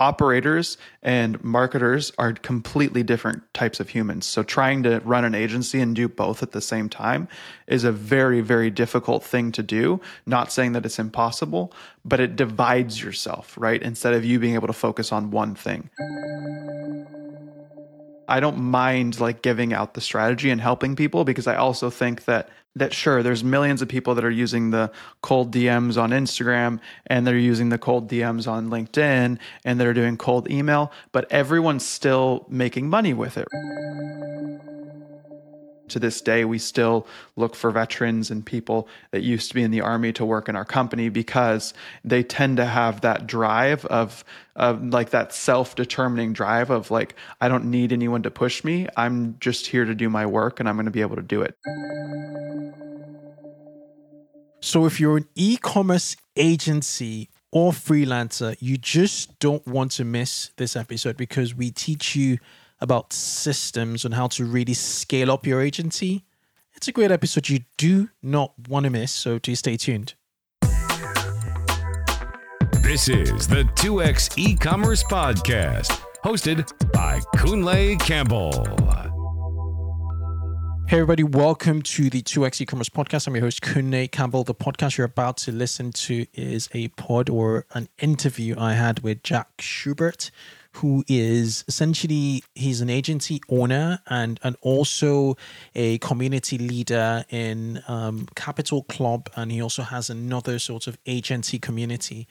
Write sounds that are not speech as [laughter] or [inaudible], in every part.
operators and marketers are completely different types of humans. So trying to run an agency and do both at the same time is a very, very difficult thing to do. Not saying that it's impossible, but it divides yourself, right? Instead of you being able to focus on one thing. I don't mind like giving out the strategy and helping people because I also think that that sure there's millions of people that are using the cold DMs on Instagram and they're using the cold DMs on LinkedIn and they're doing cold email, but everyone's still making money with it to this day, we still look for veterans and people that used to be in the army to work in our company because they tend to have that drive of, of like that self determining drive of like, I don't need anyone to push me. I'm just here to do my work and I'm going to be able to do it. So, if you're an e commerce agency or freelancer, you just don't want to miss this episode because we teach you about systems and how to really scale up your agency. It's a great episode you do not want to miss, so do stay tuned. This is the 2x e-commerce podcast, hosted by Kunle Campbell. Hey everybody, welcome to the 2x e-commerce podcast. I'm your host Kunle Campbell. The podcast you're about to listen to is a pod or an interview I had with Zach Schubert, who is essentially he's an agency owner and and also a community leader in um, Capital Club, and he also has another sort of agency community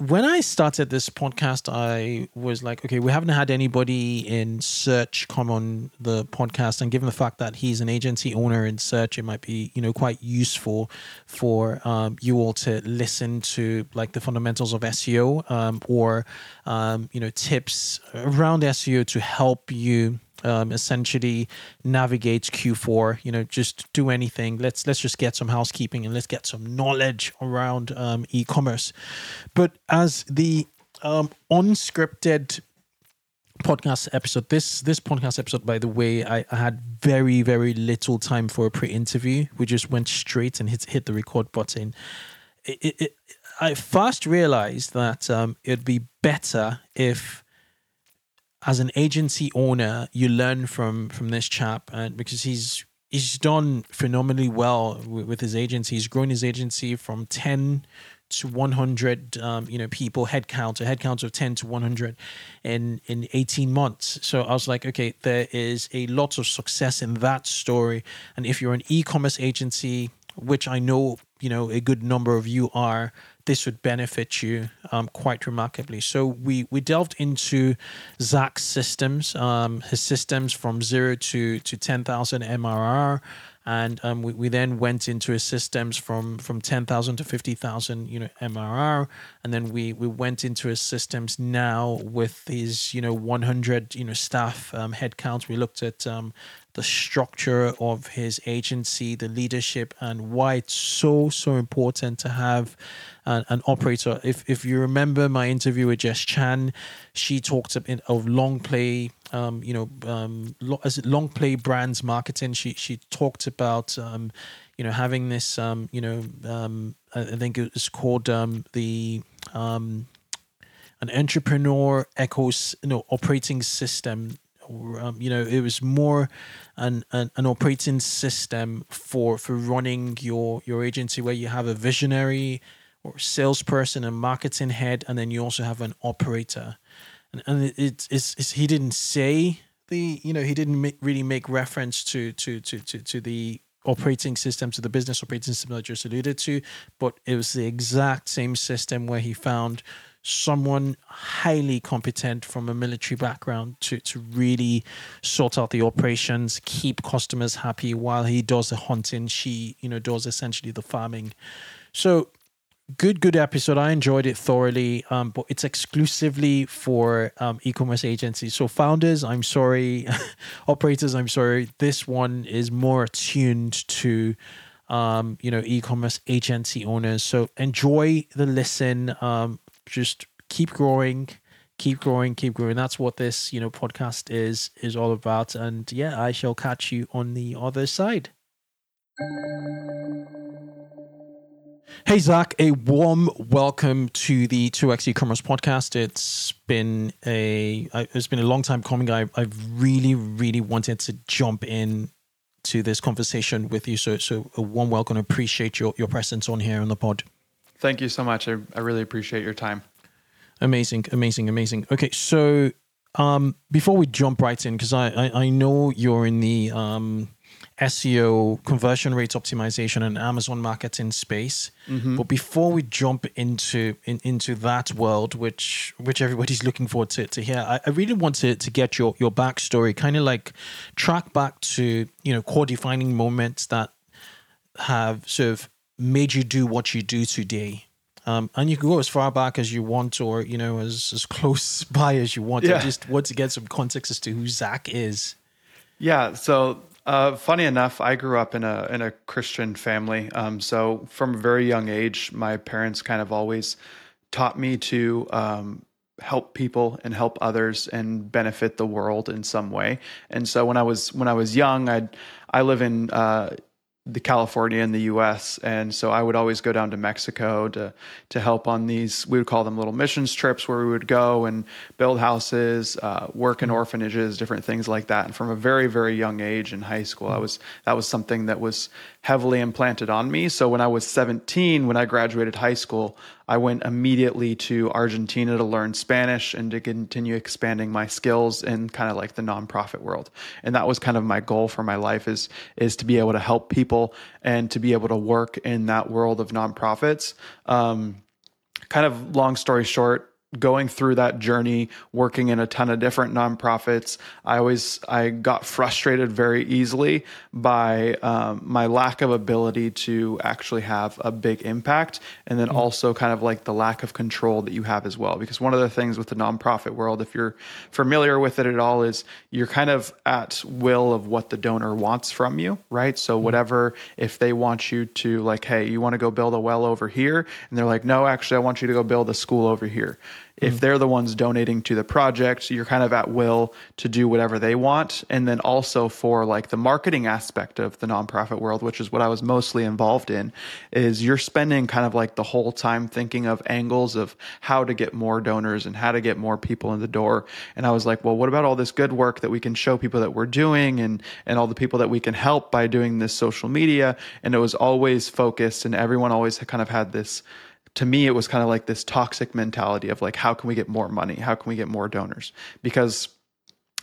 when I started this podcast, I was like, okay, we haven't had anybody in search come on the podcast, and given the fact that he's an agency owner in search, it might be you know quite useful for um, you all to listen to like the fundamentals of SEO um, or um, you know tips around SEO to help you um, essentially navigates Q4. You know, just do anything. Let's let's just get some housekeeping and let's get some knowledge around um, e-commerce. But as the um, unscripted podcast episode this this podcast episode by the way I, I, had very very little time for a pre-interview we just went straight and hit hit the record button it, it, it, i first realized that um, it'd be better if as an agency owner, you learn from from this chap, and because he's he's done phenomenally well with, his agency. He's grown his agency from ten to 100 um, you know people head count a head count of 10 to 100 in in 18 months so i was like okay there is a lot of success in that story and if you're an e-commerce agency which i know you know a good number of you are this would benefit you um, quite remarkably. So we we delved into Zach's systems, um, his systems from zero to to ten thousand MRR, and um, we, we then went into his systems from from 10,000 to 50,000 you know MRR and then we we went into his systems now with his you know 100 you know staff um, headcount we looked at um, the structure of his agency, the leadership, and why it's so so important to have an, operator. If if you remember my interview with Jess Chan, she talked of, long play, um, you know, um, long play brands marketing. She she talked about um, you know having this um, you know um, I think it's called um, the um, an entrepreneur ecos you know operating system um, you know, it was more an, an, an operating system for for running your your agency where you have a visionary or salesperson and marketing head, and then you also have an operator. And, and it, it's, it's, it's he didn't say the you know he didn't make, really make reference to to to to to the operating system to the business operating system that I just alluded to, but it was the exact same system where he found someone highly competent from a military background to, to really sort out the operations, keep customers happy while he does the hunting. She, you know, does essentially the farming. So good, good episode. I enjoyed it thoroughly, um, but it's exclusively for um, e-commerce agencies. So founders, I'm sorry, [laughs] operators, I'm sorry. This one is more attuned to um, you know, e-commerce agency owners. So enjoy the listen. Um, just keep growing keep growing keep growing that's what this you know podcast is is all about and yeah i shall catch you on the other side Hey, Zach, a warm welcome to the 2x e-commerce podcast. It's been a it's been a long time coming. I, I've really, really wanted to jump in to this conversation with you. So, so a warm welcome. Appreciate your, your presence on here on the pod. Thank you so much. I, I really appreciate your time. Amazing, amazing, amazing. Okay, so um, before we jump right in, because I, I, I know you're in the um, SEO conversion rate optimization and Amazon marketing space. Mm-hmm. But before we jump into in, into that world, which which everybody's looking forward to, to hear, I, I really want to, to get your your backstory, kind of like track back to you know core defining moments that have sort of made you do what you do today. Um, and you can go as far back as you want, or you know, as as close [laughs] by as you want. Yeah. I just want to get some context as to who Zach is. Yeah. So uh, funny enough, I grew up in a in a Christian family. Um, so from a very young age, my parents kind of always taught me to um, help people and help others and benefit the world in some way. And so when I was when I was young, I I live in uh, the California and the U.S. And so I would always go down to Mexico to to help on these. We would call them little missions trips where we would go and build houses, uh, work in orphanages, different things like that. And from a very very young age in high school, I was that was something that was heavily implanted on me. So when I was 17, when I graduated high school, I went immediately to Argentina to learn Spanish and to continue expanding my skills in kind of like the nonprofit world. And that was kind of my goal for my life is is to be able to help people and to be able to work in that world of nonprofits. Um, kind of long story short, going through that journey working in a ton of different nonprofits. I always i got frustrated very easily by um, my lack of ability to actually have a big impact and then mm-hmm. also kind of like the lack of control that you have as well. Because one of the things with the nonprofit world if you're familiar with it at all is you're kind of at will of what the donor wants from you right? So mm-hmm. whatever if they want you to like hey you want to go build a well over here? And they're like no actually i want you to go build a school over here if mm. they're the ones donating to the project, you're kind of at will to do whatever they want. And then also for like the marketing aspect of the nonprofit world, which is what I was mostly involved in, is you're spending kind of like the whole time thinking of angles of how to get more donors and how to get more people in the door. And I was like, well, what about all this good work that we can show people that we're doing and and all the people that we can help by doing this social media? And it was always focused and everyone always kind of had this to me it was kind of like this toxic mentality of like how can we get more money? How can we get more donors? Because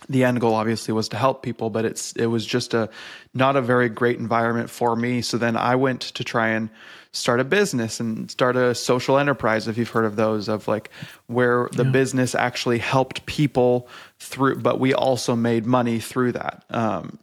the end goal obviously was to help people but it's it was just a not a very great environment for me. So then i went to try and start a business and start a social enterprise if you've heard of those of like where the yeah. business actually helped people through but we also made money through that. Um,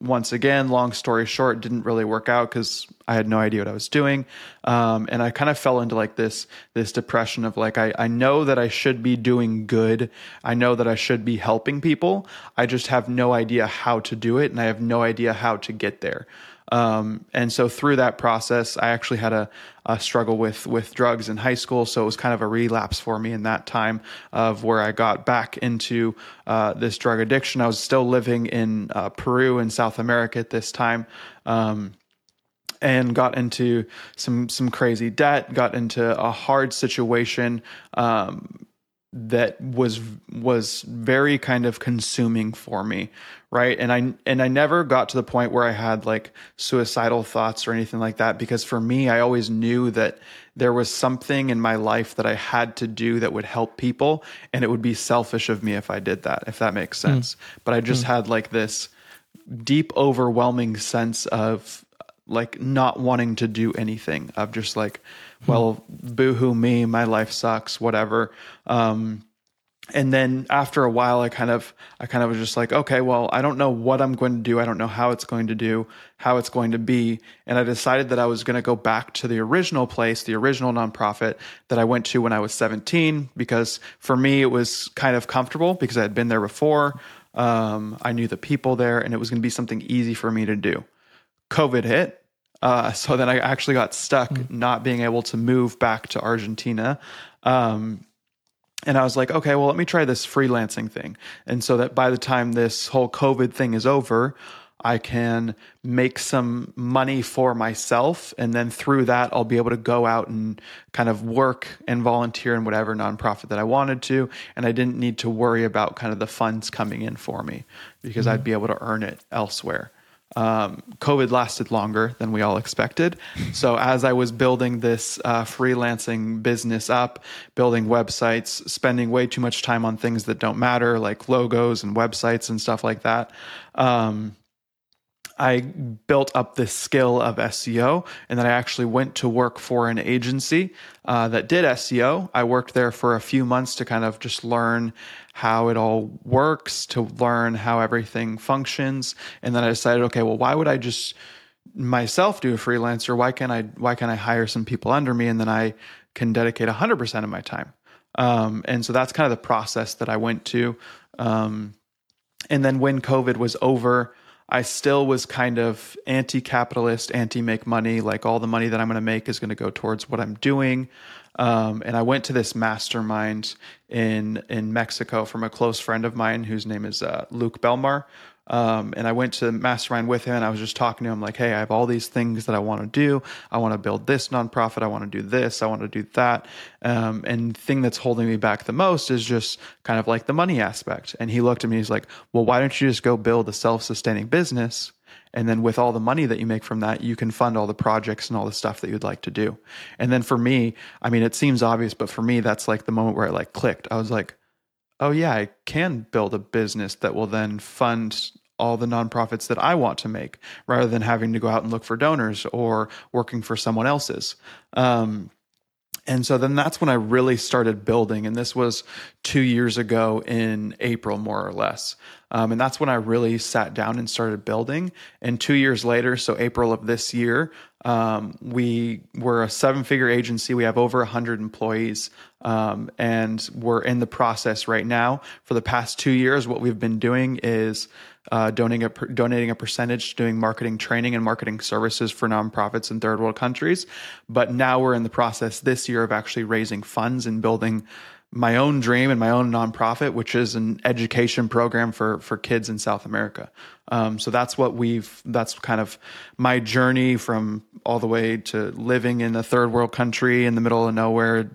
once again, long story short, didn't really work out because I had no idea what I was doing, um, and I kind of fell into like this this depression of like I I know that I should be doing good, I know that I should be helping people, I just have no idea how to do it, and I have no idea how to get there. Um, and so through that process, I actually had a, a, struggle with with drugs in high school. So it was kind of a relapse for me in that time of where I got back into uh, this drug addiction. I was still living in uh, Peru in South America at this time. Um, and got into some some crazy debt, got into a hard situation um, that was was very kind of consuming for me right and i and i never got to the point where i had like suicidal thoughts or anything like that because for me i always knew that there was something in my life that i had to do that would help people and it would be selfish of me if i did that if that makes hmm. sense mm. but i just mm. had like this deep overwhelming sense of like not wanting to do anything of just like well boohoo me my life sucks whatever. Um and then after a while i kind of i kind of was just like okay well i don't know what i'm going to do. I don't know how it's going to do how it's going to be. And i decided that i was going to go back to the original place the original nonprofit that i went to when i was 17 because for me it was kind of comfortable because i had been there before. Um, i knew the people there and it was going to be something easy for me to do. Covid hit uh, so then I actually got stuck mm. not being able to move back to Argentina. Um, and I was like, okay, well, let me try this freelancing thing. And so that by the time this whole COVID thing is over, I can make some money for myself. And then through that, I'll be able to go out and kind of work and volunteer in whatever nonprofit that I wanted to. And I didn't need to worry about kind of the funds coming in for me because mm-hmm. I'd be able to earn it elsewhere. Um, COVID lasted longer than we all expected. So, as I was building this uh, freelancing business up, building websites, spending way too much time on things that don't matter, like logos and websites and stuff like that, um, I built up this skill of SEO, and then I actually went to work for an agency uh, that did SEO. I worked there for a few months to kind of just learn how it all works, to learn how everything functions, and then I decided, okay, well, why would I just myself do a freelancer? Why can't I? Why can't I hire some people under me, and then I can dedicate 100% of my time? Um, and so that's kind of the process that I went to. Um, and then when COVID was over, I still was kind of anti capitalist, anti make money. Like all the money that I'm going to make is going to go towards what I'm doing. Um, and I went to this mastermind in in Mexico from a close friend of mine whose name is uh, Luke Belmar. Um, and I went to mastermind with him and I was just talking to him like, hey, I have all these things that I want to do. I want to build this nonprofit. I want to do this. I want to do that. Um, and thing that's holding me back the most is just kind of like the money aspect. And he looked at me, he's like, well, why don't you just go build a self sustaining business? And then with all the money that you make from that, you can fund all the projects and all the stuff that you'd like to do. And then for me, I mean, it seems obvious, but for me, that's like the moment where I like clicked. I was like, oh yeah, I can build a business that will then fund all the nonprofits that I want to make rather than having to go out and look for donors or working for someone else's. Um, and so then that's when I really started building. And this was two years ago in April, more or less. Um, and that's when I really sat down and started building. And two years later, so April of this year, um, we were a seven figure agency. We have over 100 employees. Um, and we're in the process right now. For the past two years, what we've been doing is uh, donating a donating a percentage to doing marketing training and marketing services for nonprofits in third world countries. But now we're in the process this year of actually raising funds and building my own dream and my own nonprofit, which is an education program for for kids in South America. Um, so that's what we've. That's kind of my journey from all the way to living in a third world country in the middle of nowhere,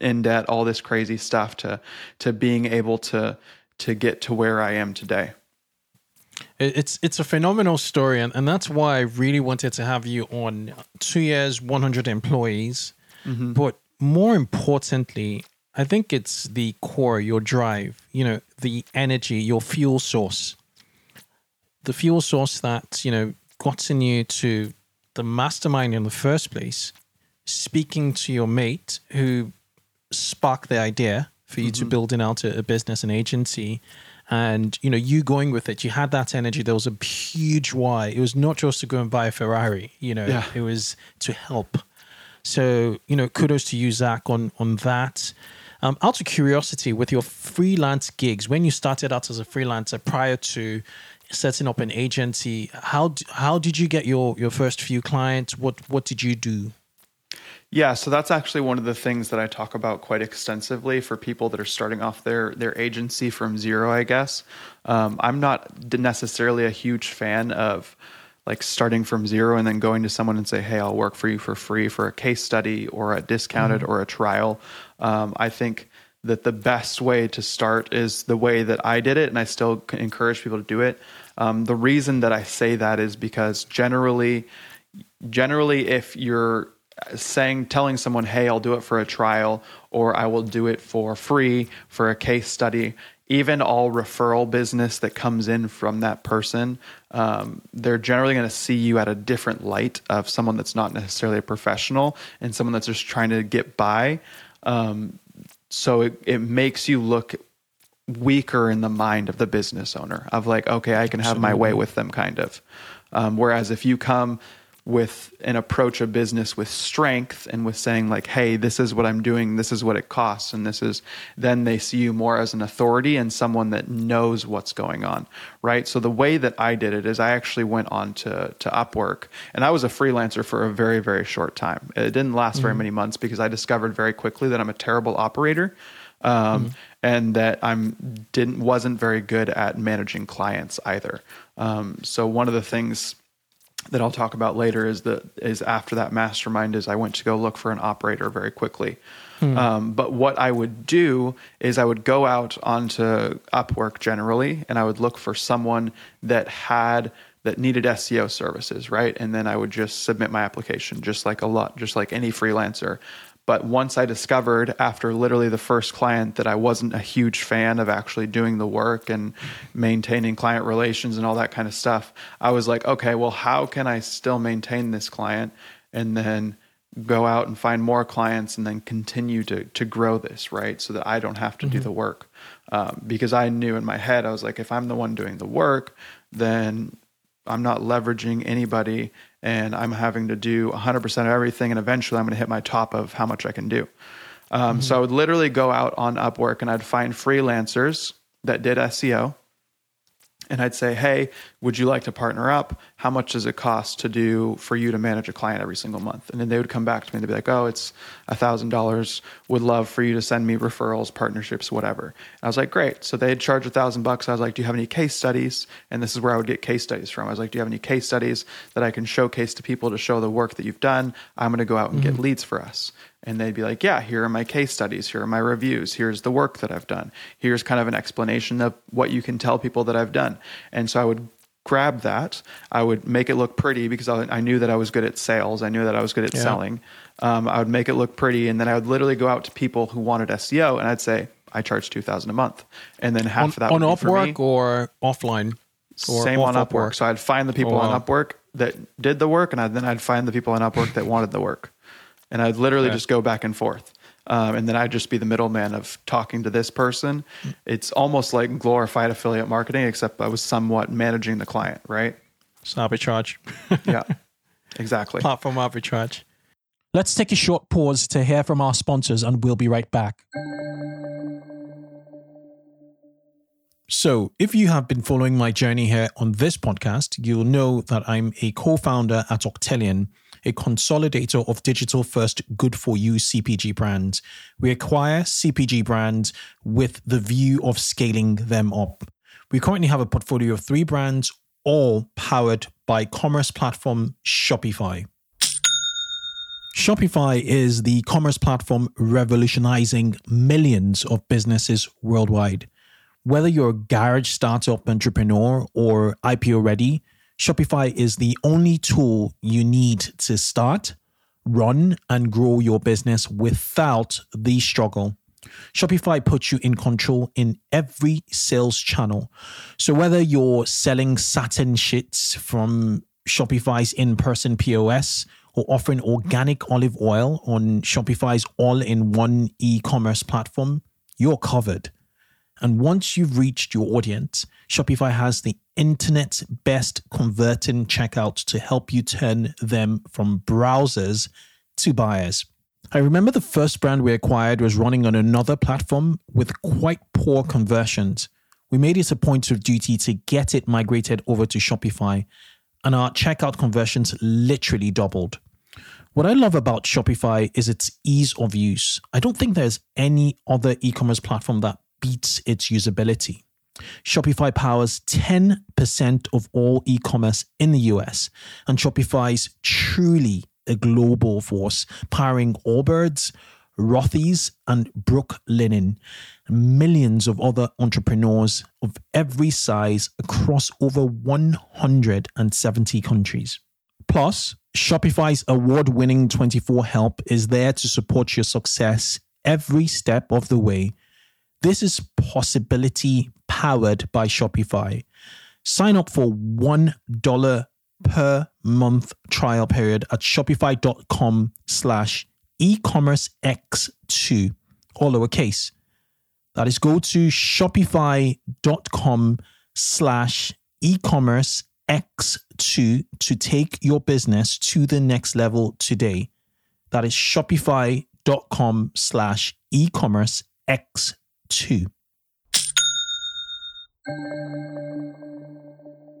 in debt, all this crazy stuff, to to being able to to get to where I am today. It's it's a phenomenal story, and, and that's why I really wanted to have you on. Two years, one hundred employees, mm-hmm. but more importantly, I think it's the core, your drive. You know, the energy, your fuel source, the fuel source that you know gotten you to the mastermind in the first place. Speaking to your mate who sparked the idea for you mm-hmm. to building out a, a business, and agency and you know you going with it you had that energy there was a huge why it was not just to go and buy a ferrari you know yeah. it was to help so you know kudos to you zach on on that um, out of curiosity with your freelance gigs when you started out as a freelancer prior to setting up an agency how how did you get your your first few clients what what did you do yeah, so that's actually one of the things that I talk about quite extensively for people that are starting off their their agency from zero. I guess um, I'm not necessarily a huge fan of like starting from zero and then going to someone and say, "Hey, I'll work for you for free for a case study or a discounted mm-hmm. or a trial." Um, I think that the best way to start is the way that I did it, and I still encourage people to do it. Um, the reason that I say that is because generally, generally, if you're saying telling someone hey i'll do it for a trial or i will do it for free for a case study even all referral business that comes in from that person um, they're generally going to see you at a different light of someone that's not necessarily a professional and someone that's just trying to get by. Um, so it, it makes you look weaker in the mind of the business owner of like okay i can have my way with them kind of. Um, whereas if you come with an approach of business with strength and with saying like hey this is what i'm doing this is what it costs and this is then they see you more as an authority and someone that knows what's going on right so the way that i did it is i actually went on to to upwork and i was a freelancer for a very very short time it didn't last mm-hmm. very many months because i discovered very quickly that i'm a terrible operator um, mm-hmm. and that I'm didn't wasn't very good at managing clients either. Um, so one of the things that I'll talk about later is that is after that mastermind is I went to go look for an operator very quickly. Hmm. Um, but what I would do is I would go out onto Upwork generally, and I would look for someone that had that needed SEO services, right? And then I would just submit my application, just like a lot, just like any freelancer. But once I discovered after literally the first client that I wasn't a huge fan of actually doing the work and maintaining client relations and all that kind of stuff, I was like, okay, well, how can I still maintain this client and then go out and find more clients and then continue to to grow this, right? So that I don't have to mm-hmm. do the work. Um, because I knew in my head, I was like, if I'm the one doing the work, then I'm not leveraging anybody and I'm having to do 100% of everything. And eventually I'm going to hit my top of how much I can do. Um, mm-hmm. So I would literally go out on Upwork and I'd find freelancers that did SEO and I'd say, "Hey, would you like to partner up? How much does it cost to do for you to manage a client every single month?" And then they would come back to me and they'd be like, "Oh, it's thousand dollars. Would love for you to send me referrals, partnerships, whatever." And I was like, "Great." So they'd charge a thousand bucks. I was like, "Do you have any case studies?" And this is where I would get case studies from. I was like, "Do you have any case studies that I can showcase to people to show the work that you've done? I'm going to go out and mm-hmm. get leads for us." And they'd be like, Yeah, here are my case studies, here are my reviews, here's the work that I've done, here's kind of an explanation of what you can tell people that I've done. And so I would grab that, I would make it look pretty because I, I knew that I was good at sales, I knew that I was good at yeah. selling. Um, I would make it look pretty, and then I would literally go out to people who wanted SEO, and I'd say, I charge two thousand a month, and then half on, of that on Upwork or offline. Or Same on Upwork. Upwork. So I'd find the people oh, wow. on Upwork that did the work, and I, then I'd find the people on Upwork that wanted the work and I'd literally just go back and forth. Um, and then I'd just be the middleman of talking to this person. It's almost like glorified affiliate marketing, except I was somewhat managing the client, right? It's arbitrage. [laughs] yeah, [laughs] exactly. Platform arbitrage. Let's take a short pause to hear from our sponsors, and we'll be right back. So, if you have been following my journey here on this podcast, you'll know that I'm a co founder at Octillion a consolidator of digital first good for you CPG brands. We acquire CPG brands with the view of scaling them up. We currently have a portfolio of three brands, all powered by commerce platform Shopify. Shopify is the commerce platform revolutionizing millions of businesses worldwide. Whether you're a garage startup entrepreneur or IPO ready, Shopify is the only tool you need to start, run, and grow your business without the struggle. Shopify puts you in control in every sales channel. So whether you're selling satin shits from Shopify's in-person POS or offering organic olive oil on Shopify's all-in-one e-commerce platform, you're covered. And once you've reached your audience, Shopify has the internet's best converting checkout to help you turn them from browsers to buyers. I remember the first brand we acquired was running on another platform with quite poor conversions. We made it a point of duty to get it migrated over to Shopify, and our checkout conversions literally doubled. What I love about Shopify is its ease of use. I don't think there's any other e commerce platform that beats its usability. Shopify powers 10% of all e commerce in the US, and Shopify's truly a global force, powering Allbirds, Rothy's, and Brooklinen, millions of other entrepreneurs of every size across over 170 countries. Plus, Shopify's award winning 24 Help is there to support your success every step of the way this is possibility powered by Shopify. Sign up for $1 per month trial period at shopify.com slash e-commerce x2 all lowercase. That is go to shopify.com slash e-commerce x2 to take your business to the next level today. That is shopify.com slash e-commerce x2 2.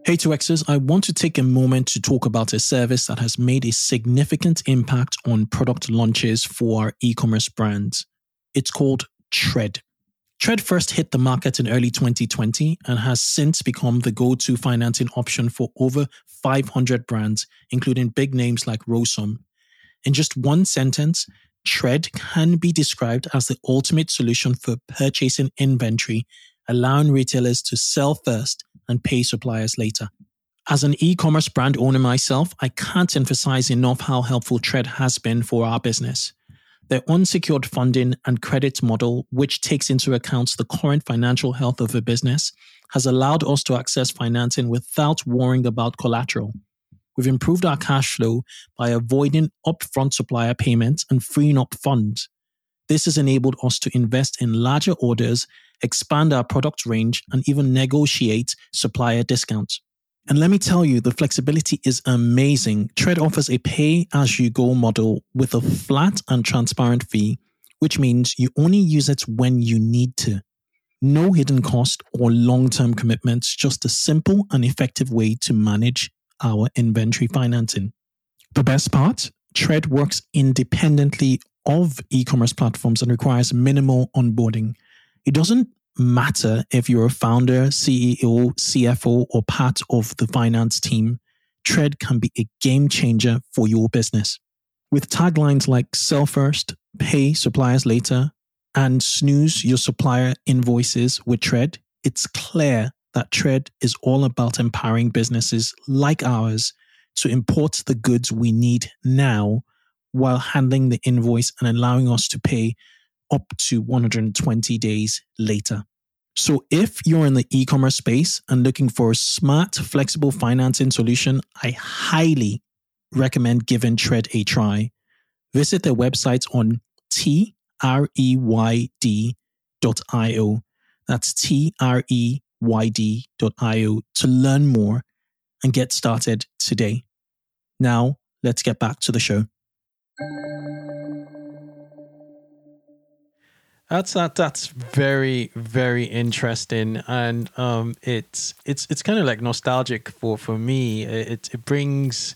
Hey 2Xers, I want to take a moment to talk about a service that has made a significant impact on product launches for our e commerce brands. It's called Treyd. Treyd first hit the market in early 2020 and has since become the go to financing option for over 500 brands, including big names like Rosum. In just one sentence, Treyd can be described as the ultimate solution for purchasing inventory, allowing retailers to sell first and pay suppliers later. As an e commerce brand owner myself, I can't emphasize enough how helpful Treyd has been for our business. Their unsecured funding and credit model, which takes into account the current financial health of a business, has allowed us to access financing without worrying about collateral. We've improved our cash flow by avoiding upfront supplier payments and freeing up funds. This has enabled us to invest in larger orders, expand our product range, and even negotiate supplier discounts. And let me tell you, the flexibility is amazing. Treyd offers a pay as you go model with a flat and transparent fee, which means you only use it when you need to. No hidden cost or long term commitments, just a simple and effective way to manage our inventory financing. The best part Treyd works independently of e commerce platforms and requires minimal onboarding. It doesn't matter if you're a founder, CEO, CFO, or part of the finance team, Treyd can be a game changer for your business. With taglines like sell first, pay suppliers later, and snooze your supplier invoices with Treyd, it's clear that Treyd is all about empowering businesses like ours to import the goods we need now while handling the invoice and allowing us to pay up to 120 days later. So if you're in the e-commerce space and looking for a smart, flexible financing solution, I highly recommend giving Treyd a try. Visit their website on treyd.io. That's treyd.io to learn more and get started today. Now, let's get back to the show. That's that. That's very very interesting, and um, it's it's it's kind of like nostalgic for for me. It it brings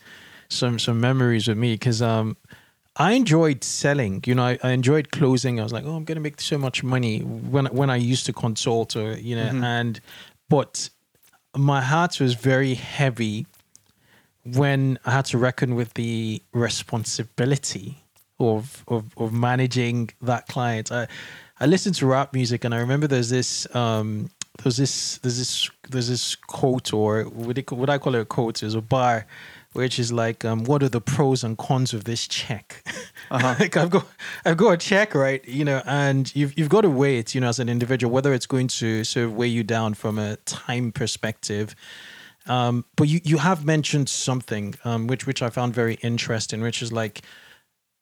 some some memories with me because um I enjoyed selling. You know, I, I, enjoyed closing. I was like, oh, I'm gonna make so much money when when I used to consult or you know, mm-hmm. and but my heart was very heavy when I had to reckon with the responsibility of of, of managing that client. I I listened to rap music and I remember there's this um there's this there's this there's this quote or would it would I call it a quote? There's a bar which is like um what are the pros and cons of this check? [laughs] Uh-huh. like I've got I've got a check, right? You know, and you've you've got to weigh it, you know, as an individual, whether it's going to sort of weigh you down from a time perspective. Um, but you, you have mentioned something um, which which I found very interesting, which is like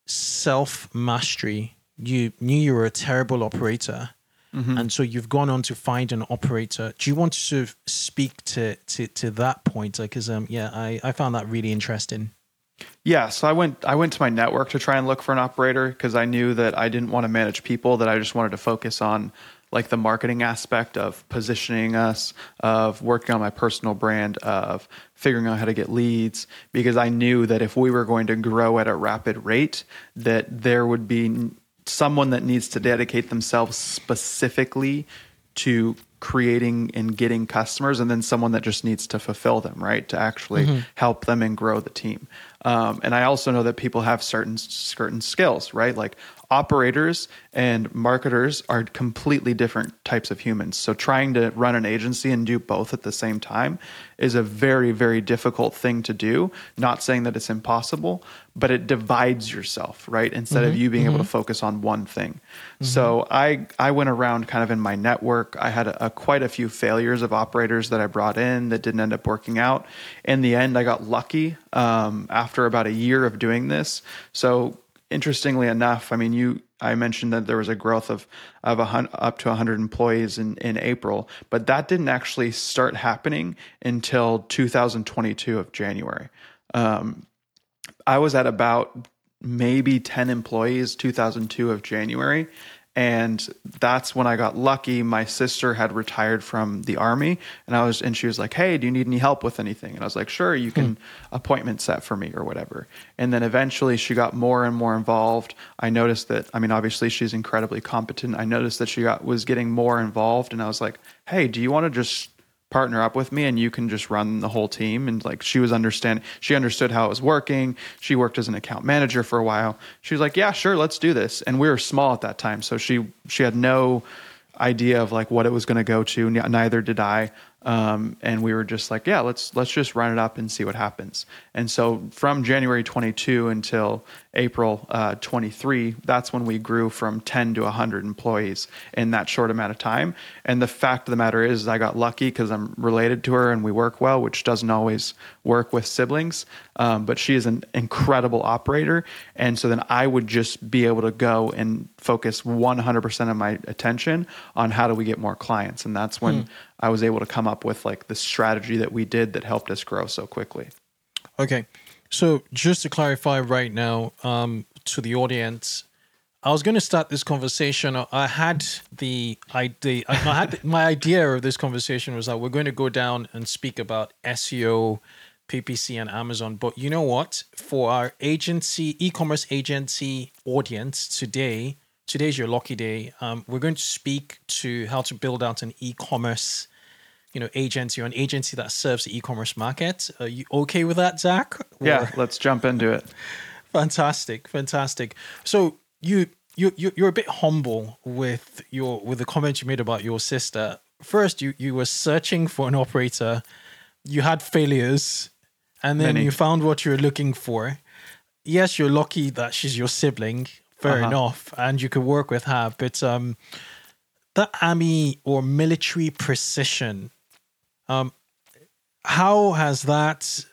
self mastery. You knew you were a terrible operator, mm-hmm. and so you've gone on to find an operator. Do you want to sort of speak to to, to that point? Because um, yeah, I, I found that really interesting. Yeah, so I went I went to my network to try and look for an operator because I knew that I didn't want to manage people that I just wanted to focus on like the marketing aspect of positioning us, of working on my personal brand, of figuring out how to get leads, because I knew that if we were going to grow at a rapid rate, that there would be someone that needs to dedicate themselves specifically to creating and getting customers and then someone that just needs to fulfill them right to actually mm-hmm. help them and grow the team um, and i also know that people have certain certain skills right like operators and marketers are completely different types of humans. So trying to run an agency and do both at the same time is a very, very difficult thing to do. Not saying that it's impossible, but it divides yourself, right? Instead mm-hmm, of you being mm-hmm. able to mm-hmm. focus on one thing. Mm-hmm. So I I went around kind of in my network. I had a, a, quite a few failures of operators that I brought in that didn't end up working out. In the end, I got lucky um, after about a year of doing this. So interestingly enough, I mean, you I mentioned that there was a growth of of a, up to 100 employees in in April, but that didn't actually start happening until 2022 of January. Um, I was at about maybe 10 employees 2002 of January and that's when I got lucky. My sister had retired from the army, and I was, and she was like, "Hey, do you need any help with anything?" And I was like, "Sure, you can Hmm. appointment set for me or whatever." And then eventually, she got more and more involved. I noticed that. I mean, obviously, she's incredibly competent. I noticed that she got was getting more involved, and I was like, "Hey, do you want to just?" Partner up with me and you can just run the whole team. And like she was understand she understood how it was working. She worked as an account manager for a while. She was like yeah sure let's do this. And we were small at that time. So she she had no idea of like what it was going to go to. Neither did i um, and we were just like yeah let's let's just run it up and see what happens. And so from january 22 until april uh, 23 that's when we grew from 10 to 100 employees in that short amount of time. And the fact of the matter is i got lucky because i'm related to her and we work well which doesn't always work with siblings um, but she is an incredible operator and so then i would just be able to go and focus 100% of my attention on how do we get more clients and that's when i was able to come up with like the strategy that we did that helped us grow so quickly Okay. So just to clarify right now um, to the audience, I was going to start this conversation. I had the idea. I had my idea of this conversation was that we're going to go down and speak about SEO, PPC, and Amazon. But you know what? For our agency, e-commerce agency audience today, today's your lucky day. Um, we're going to speak to how to build out an e-commerce you know agency or an agency that serves the e-commerce market. Are you okay with that, Zach? yeah Or- let's jump into it [laughs] fantastic, fantastic. So you you you- you're a bit humble with your with the comment you made about your sister. First, you you were searching for an operator, you had failures, and then Many. you found what you were looking for. Yes, you're lucky that she's your sibling. Fair Uh-huh. enough, and you could work with her. But um, that army or military precision, um, how has that?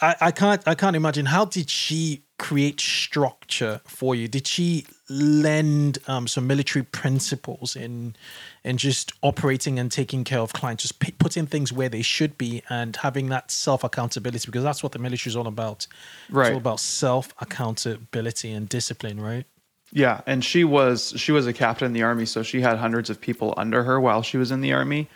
I, I can't I can't imagine how did she create structure for you? Did she lend um, some military principles in in just operating and taking care of clients, just p- putting things where they should be and having that self accountability because that's what the military is all about. It's Right. all about self accountability and discipline, right? Yeah, and she was she was a captain in the army, so she had hundreds of people under her while she was in the army.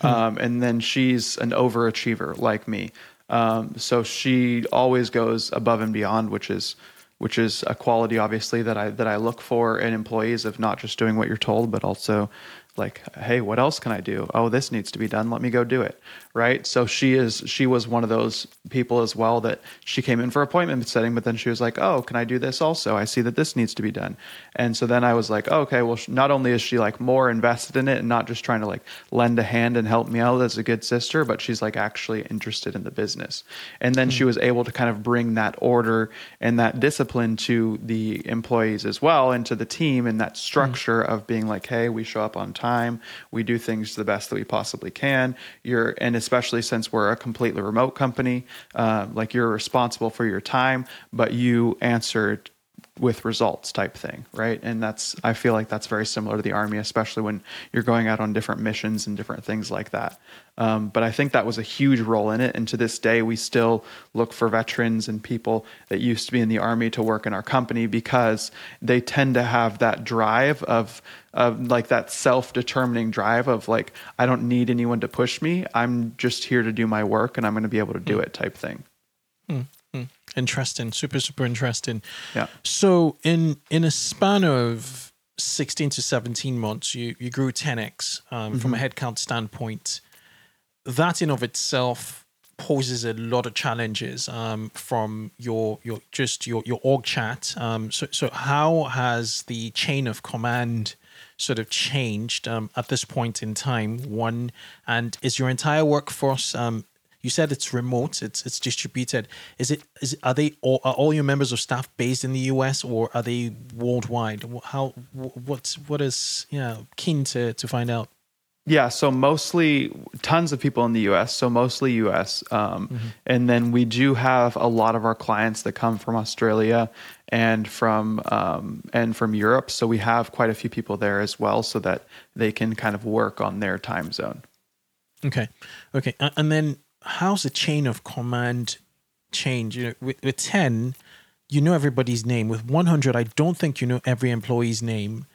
Um, and then she's an overachiever like me, um, so she always goes above and beyond, which is which is a quality obviously that I that I look for in employees of not just doing what you're told, but also like hey what else can i do? Oh this needs to be done. Let me go do it. Right? So she is she was one of those people as well that she came in for appointment setting but then she was like oh can i do this also? I see that this needs to be done. And so then i was like oh, okay well not only is she like more invested in it and not just trying to like lend a hand and help me out as a good sister but she's like actually interested in the business. And then she hmm. was able to kind of bring that order and that discipline to the employees as well and to the team and that hmm. structure of being like hey we show up on time we do things the best that we possibly can. You're and especially since we're a completely remote company uh, like you're responsible for your time but you answer with results type thing right? And that's i feel like that's very similar to the army especially when you're going out on different missions and different things like that. Um, but i think that was a huge role in it. And to this day we still look for veterans and people that used to be in the army to work in our company because they tend to have that drive of of like that self-determining drive of like i don't need anyone to push me. I'm just here to do my work and i'm going to be able to do it type thing Interesting, super super interesting. Yeah. So in in a span of sixteen to seventeen months, you you grew ten x um, from a headcount standpoint. That in of itself poses a lot of challenges um, from your your just your your org chat. Um, so so how has the chain of command sort of changed um, at this point in time? One and is your entire workforce um, you said it's remote it's it's distributed is it is are they all are all your members of staff based in the us or are they worldwide how wh- what's what is yeah keen to to find out Yeah, so mostly tons of people in the US, so mostly US. Um, And then we do have a lot of our clients that come from Australia and from um, and from Europe. So we have quite a few people there as well, so that they can kind of work on their time zone. okay okay and then how's the chain of command change you know with, with 10 you know everybody's name with 100 i don't think you know every employee's name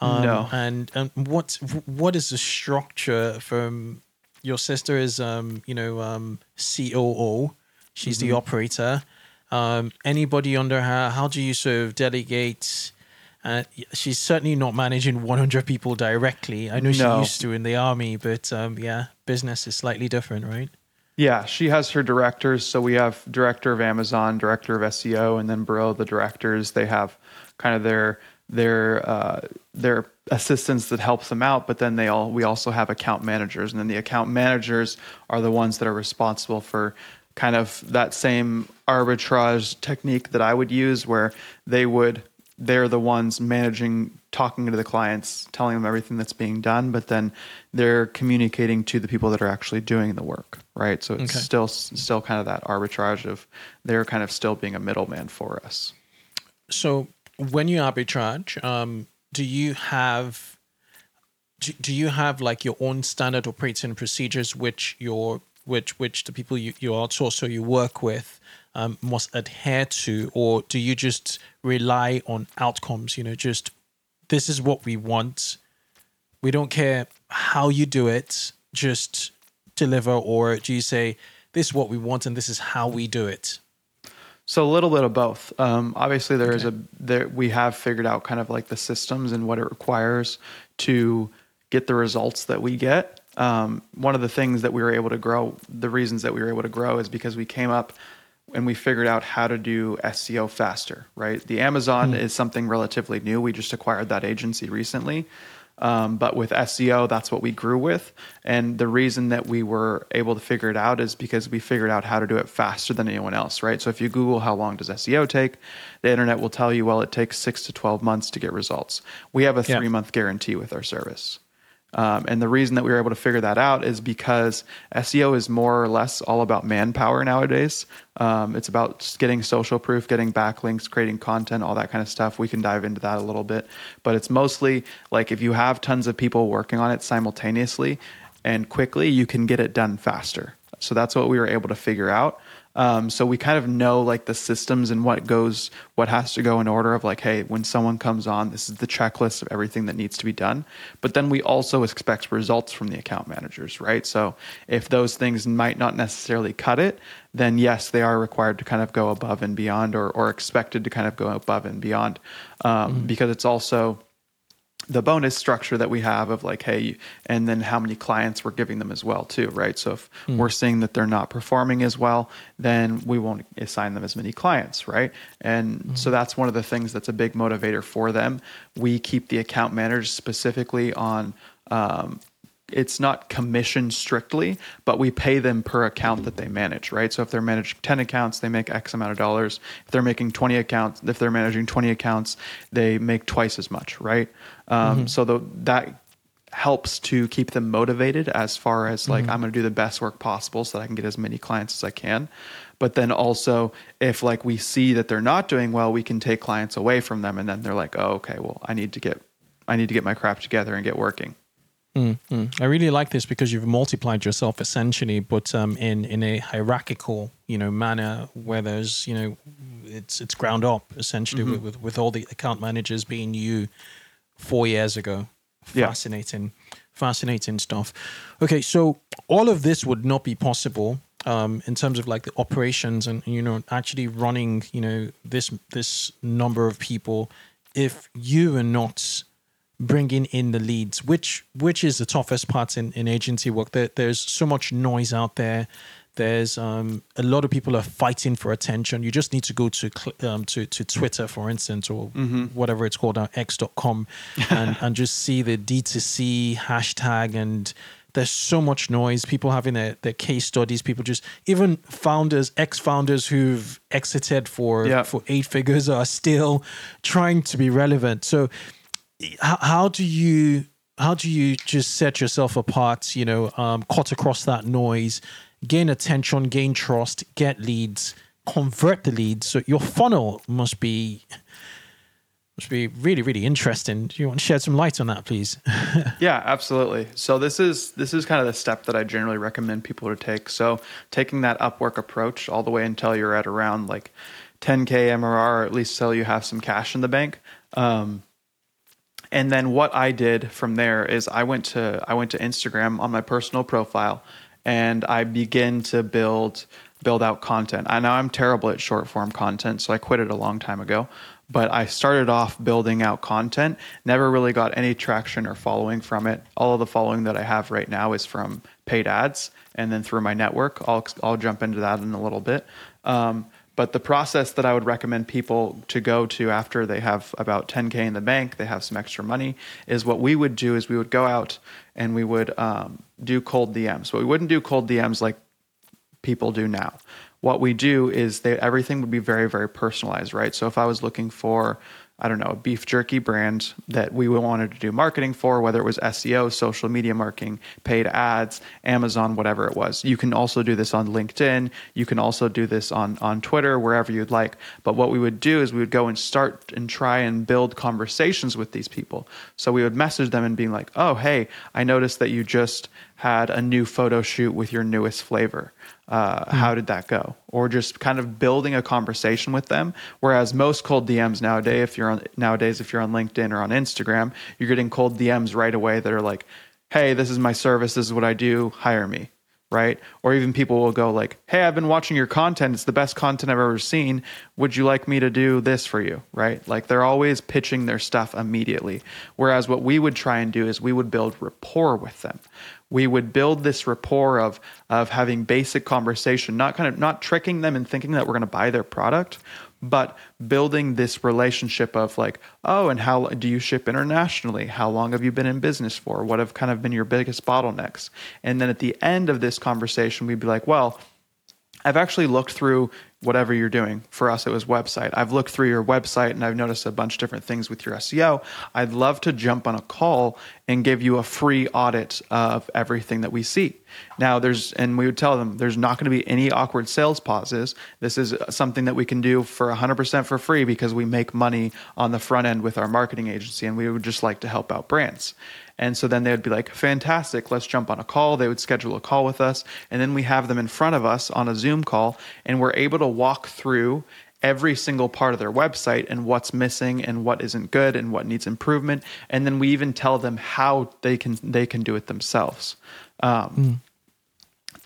Um, No. And and what what is the structure from your sister is um you know um COO, she's the operator. Um, anybody under her? How do you sort of delegate? Uh, she's certainly not managing 100 people directly. I know she No. used to in the army, but um, yeah, business is slightly different, right? Yeah, she has her directors. So we have director of Amazon, director of SEO, and then below the directors, they have kind of their their uh, their assistants that helps them out. But then they all we also have account managers, and then the account managers are the ones that are responsible for kind of that same arbitrage technique that I would use, where they would they're the ones managing talking to the clients telling them everything that's being done but then they're communicating to the people that are actually doing the work right so it's Okay. still still kind of that arbitrage of they're kind of still being a middleman for us So when you arbitrage, um, do you have do, do you have like your own standard operating procedures which your which which the people you, you outsource or you work with um, must adhere to, or do you just rely on outcomes? You know, just this is what we want. We don't care how you do it, just deliver, or do you say this is what we want and this is how we do it? So a little bit of both. Um, obviously, there is a there we have figured out kind of like the systems and what it requires to get the results that we get. Um, one of the things that we were able to grow, the reasons that we were able to grow, is because we came up and we figured out how to do SEO faster. Right, the Amazon is something relatively new. We just acquired that agency recently. Um, but with SEO, that's what we grew with. And the reason that we were able to figure it out is because we figured out how to do it faster than anyone else, right? So if you Google how long does SEO take, the internet will tell you, well, it takes six to 12 months to get results. We have a Yeah. three month guarantee with our service. Um, and the reason that we were able to figure that out is because SEO is more or less all about manpower nowadays. Um, it's about getting social proof, getting backlinks, creating content, all that kind of stuff. We can dive into that a little bit. But it's mostly like if you have tons of people working on it simultaneously and quickly, you can get it done faster. So that's what we were able to figure out. Um, so we kind of know like the systems and what goes, what has to go in order of like, hey, when someone comes on, this is the checklist of everything that needs to be done. But then we also expect results from the account managers, right? So if those things might not necessarily cut it, then yes, they are required to kind of go above and beyond, or or expected to kind of go above and beyond, um, because it's also the bonus structure that we have of like hey and then how many clients we're giving them as well too right so if we're seeing that they're not performing as well then we won't assign them as many clients right and so that's one of the things that's a big motivator for them we keep the account managers specifically on um, it's not commission strictly, but we pay them per account that they manage, right? So if they're managing 10 accounts, they make X amount of dollars. If they're making 20 accounts, if they're managing 20 accounts, they make twice as much, right? Um, So the, that helps to keep them motivated as far as like, I'm going to do the best work possible so that I can get as many clients as I can. But then also, if like we see that they're not doing well, we can take clients away from them, and then they're like, "Oh, okay, well, I need to get, I need to get my crap together and get working." Mm. I really like this because you've multiplied yourself essentially, but um, in in a hierarchical, you know, manner where there's, you know, it's it's ground up essentially with, with with all the account managers being you four years ago. Yeah. Fascinating, fascinating stuff. Okay, so all of this would not be possible um, in terms of like the operations and you know actually running, you know, this this number of people if you are not bringing in the leads which which is the toughest part in, in agency work there, there's so much noise out there there's um, a lot of people are fighting for attention. You just need to go to um, to, to twitter for instance or whatever it's called now x.com [laughs] and, and just see the d2c hashtag and there's so much noise. People having their, their case studies. People just even founders ex-founders who've exited for Yeah. for eight figures are still trying to be relevant. So how, how do you how do you just set yourself apart you know um, cut across that noise gain attention gain trust get leads convert the leads so your funnel must be must be really really interesting do you want to shed some light on that please [laughs] Yeah, absolutely. So this is this is kind of the step that I generally recommend people to take. So taking that Upwork approach all the way until you're at around like 10k MRR, or at least till you have some cash in the bank. Um, and then what I did from there is I went to I went to Instagram on my personal profile and I begin to build build out content. I know I'm terrible at short form content, so I quit it a long time ago. But I started off building out content, never really got any traction or following from it. All of the following that I have right now is from paid ads and then through my network. I'll, I'll jump into that in a little bit. Um, but the process that I would recommend people to go to after they have about 10K in the bank, they have some extra money, is what we would do is we would go out and we would um, do cold DMs. But we wouldn't do cold DMs like people do now. What we do is they, everything would be very, very personalized, right? So if I was looking for, I don't know, a beef jerky brand that we wanted to do marketing for, whether it was SEO, social media marketing, paid ads, Amazon, whatever it was. You can also do this on LinkedIn. You can also do this on, on Twitter, wherever you'd like. But what we would do is we would go and start and try and build conversations with these people. So we would message them and being like, oh, hey, I noticed that you just had a new photo shoot with your newest flavor. Uh, mm. How did that go? Or just kind of building a conversation with them. Whereas most cold DMs nowadays, if you're on nowadays, if you're on LinkedIn or on Instagram, you're getting cold DMs right away that are like, "Hey, this is my service. This is what I do. Hire me." Right? Or even people will go like, "Hey, I've been watching your content. It's the best content I've ever seen. Would you like me to do this for you?" Right? Like they're always pitching their stuff immediately. Whereas what we would try and do is we would build rapport with them we would build this rapport of of having basic conversation, not kind of not tricking them and thinking that we're going to buy their product, but building this relationship of like, oh, and how do you ship internationally? How long have you been in business for? What have kind of been your biggest bottlenecks? And then at the end of this conversation, we'd be like, well, I've actually looked through whatever you're doing. For us, it was website. I've looked through your website and I've noticed a bunch of different things with your SEO. I'd love to jump on a call and give you a free audit of everything that we see. Now, there's, and we would tell them there's not going to be any awkward sales pauses. This is something that we can do for 100% for free because we make money on the front end with our marketing agency and we would just like to help out brands. And so then they would be like, fantastic, let's jump on a call. They would schedule a call with us. And then we have them in front of us on a Zoom call, and we're able to walk through every single part of their website and what's missing and what isn't good and what needs improvement. And then we even tell them how they can they can do it themselves. Um, mm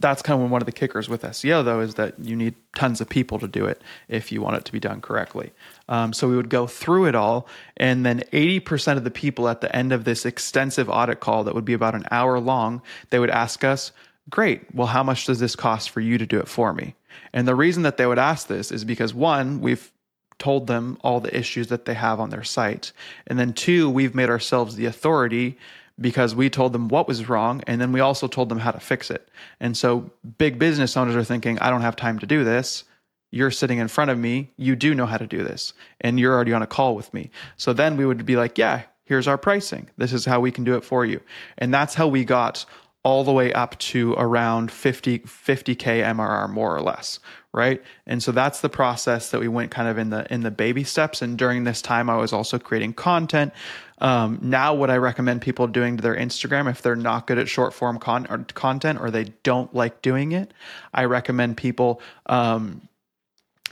that's kind of one of the kickers with SEO, though, is that you need tons of people to do it if you want it to be done correctly. Um, so we would go through it all, and then 80% of the people at the end of this extensive audit call that would be about an hour long, they would ask us, Great, well, how much does this cost for you to do it for me? And the reason that they would ask this is because one, we've told them all the issues that they have on their site. And then two, we've made ourselves the authority because we told them what was wrong and then we also told them how to fix it. And so big business owners are thinking, I don't have time to do this. You're sitting in front of me. You do know how to do this. And you're already on a call with me. So then we would be like, yeah, here's our pricing. This is how we can do it for you. And that's how we got all the way up to around 50 50k MRR more or less, right? And so that's the process that we went kind of in the in the baby steps and during this time I was also creating content um, now, what I recommend people doing to their Instagram, if they're not good at short form con- or content or they don't like doing it, I recommend people um,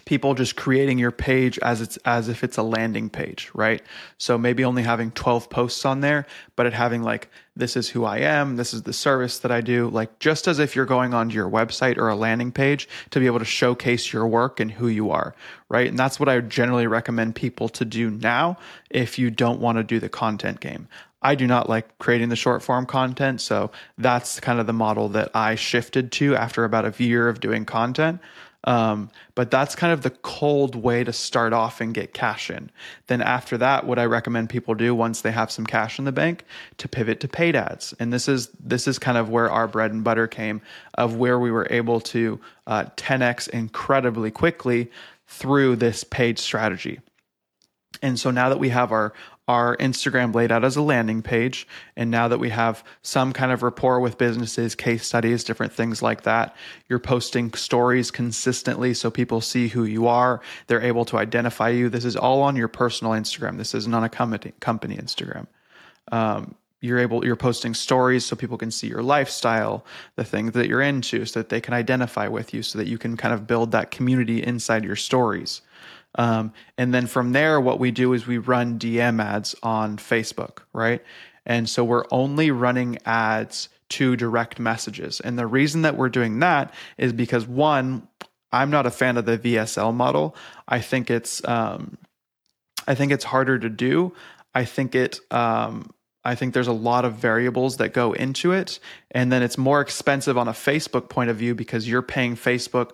people just creating your page as it's as if it's a landing page, right? So maybe only having 12 posts on there, but it having like this is who I am, this is the service that I do, like just as if you're going onto your website or a landing page to be able to showcase your work and who you are, right? And that's what I generally recommend people to do now if you don't want to do the content game. I do not like creating the short form content. So that's kind of the model that I shifted to after about a year of doing content. Um, but that's kind of the cold way to start off and get cash in. Then after that, what I recommend people do once they have some cash in the bank to pivot to paid ads. And this is this is kind of where our bread and butter came of where we were able to uh, 10x incredibly quickly through this paid strategy. And so now that we have our our Instagram laid out as a landing page. And now that we have some kind of rapport with businesses, case studies, different things like that, you're posting stories consistently so people see who you are. They're able to identify you. This is all on your personal Instagram. This isn't on a company, company Instagram. Um, you're able you're posting stories so people can see your lifestyle the things that you're into so that they can identify with you so that you can kind of build that community inside your stories Um, and then from there, what we do is we run DM ads on Facebook, right? And so we're only running ads to direct messages. And the reason that we're doing that is because one, I'm not a fan of the VSL model. I think it's um, I think it's harder to do. I think it um, I think there's a lot of variables that go into it. And then it's more expensive on a Facebook point of view because you're paying Facebook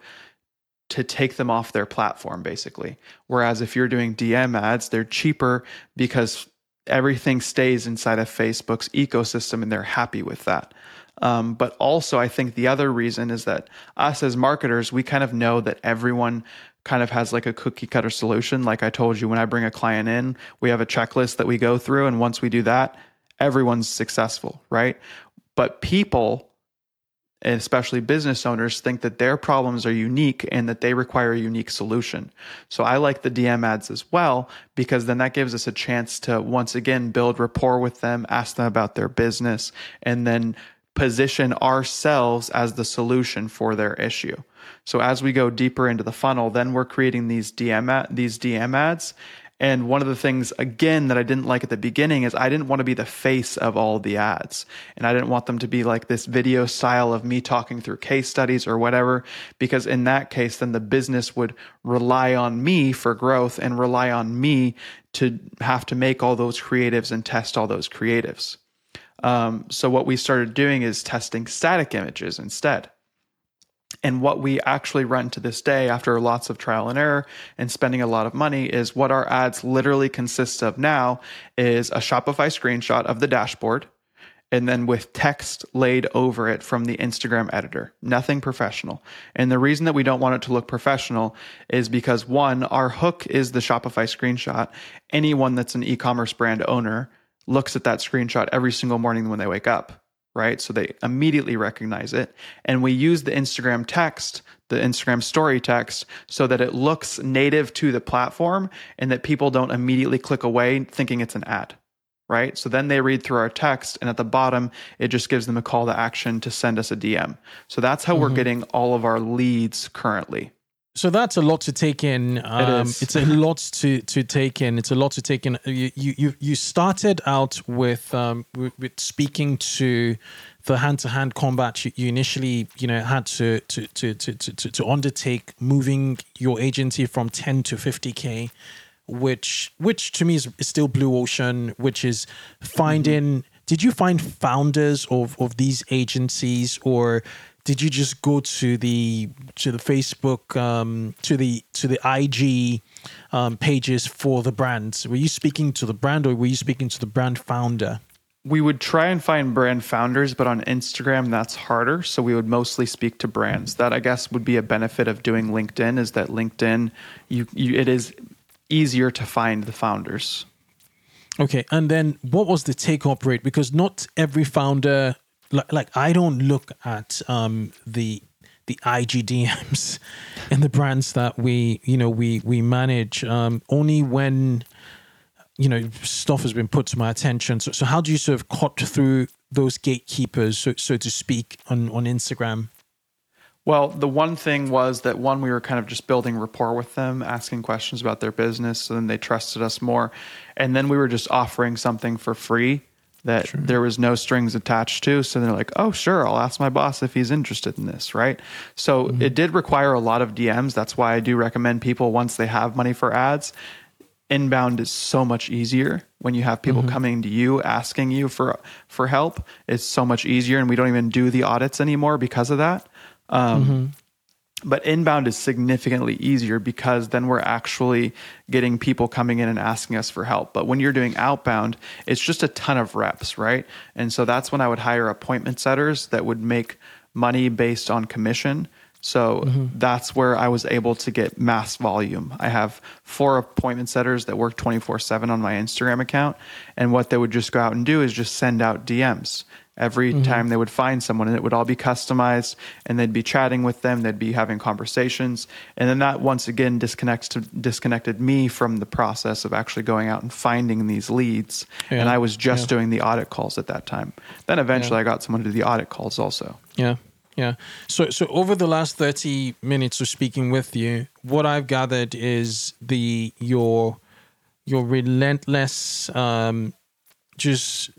to take them off their platform, basically. Whereas if you're doing DM ads, they're cheaper because everything stays inside of Facebook's ecosystem and they're happy with that. Um, but also, I think the other reason is that us as marketers, we kind of know that everyone kind of has like a cookie cutter solution. Like I told you, when I bring a client in, we have a checklist that we go through. And once we do that, everyone's successful, right? But people, especially business owners, think that their problems are unique and that they require a unique solution. So I like the DM ads as well because then that gives us a chance to once again build rapport with them, ask them about their business, and then position ourselves as the solution for their issue. So as we go deeper into the funnel, then we're creating these DM ad, these DM ads and one of the things, again, that I didn't like at the beginning is I didn't want to be the face of all the ads. And I didn't want them to be like this video style of me talking through case studies or whatever, because in that case, then the business would rely on me for growth and rely on me to have to make all those creatives and test all those creatives. Um, so what we started doing is testing static images instead. And what we actually run to this day after lots of trial and error and spending a lot of money is what our ads literally consist of now is a Shopify screenshot of the dashboard and then with text laid over it from the Instagram editor. Nothing professional. And the reason that we don't want it to look professional is because one, our hook is the Shopify screenshot. Anyone that's an e-commerce brand owner looks at that screenshot every single morning when they wake up right? So they immediately recognize it. And we use the Instagram text, the Instagram story text, so that it looks native to the platform and that people don't immediately click away thinking it's an ad, right? So then they read through our text, and at the bottom, it just gives them a call to action to send us a DM. So that's how mm-hmm. we're getting all of our leads currently. So that's a lot to take in. Um, it it's a lot to to take in. It's a lot to take in. You you you started out with um, with, with speaking to the hand to hand combat. You, you, initially you know had to to, to to to to undertake moving your agency from ten to fifty k, which which to me is, is still blue ocean. Which is finding. Mm-hmm. Did you find founders of of these agencies or did you just go to the to the Facebook um, to the to the IG um, pages for the brands? Were you speaking to the brand or were you speaking to the brand founder? We would try and find brand founders, but on Instagram that's harder. So we would mostly speak to brands. That I guess would be a benefit of doing LinkedIn is that LinkedIn you, you it is easier to find the founders. Okay, and then what was the take up rate? Because not every founder like, like I don't look at um, the the IGDMs [laughs] and the brands that we you know we we manage um, only when you know stuff has been put to my attention. So, so how do you sort of cut through those gatekeepers, so so to speak, on on Instagram? Well, the one thing was that one, we were kind of just building rapport with them, asking questions about their business, so then they trusted us more. And then we were just offering something for free that True. there was no strings attached to. So they're like, oh, sure, I'll ask my boss if he's interested in this, right? So mm-hmm. it did require a lot of DMs. That's why I do recommend people once they have money for ads. Inbound is so much easier when you have people mm-hmm. coming to you asking you for for help. It's so much easier, and we don't even do the audits anymore because of that. Um, mm-hmm. But inbound is significantly easier because then we're actually getting people coming in and asking us for help. But when you're doing outbound, it's just a ton of reps, right? And so that's when I would hire appointment setters that would make money based on commission. So mm-hmm. that's where I was able to get mass volume. I have four appointment setters that work 24 7 on my Instagram account. And what they would just go out and do is just send out DMs every mm-hmm. time they would find someone and it would all be customized and they'd be chatting with them they'd be having conversations and then that once again disconnects to, disconnected me from the process of actually going out and finding these leads yeah. and i was just yeah. doing the audit calls at that time then eventually yeah. i got someone to do the audit calls also yeah Yeah. So so over the last 30 minutes of speaking with you, what I've gathered is the your your relentless um just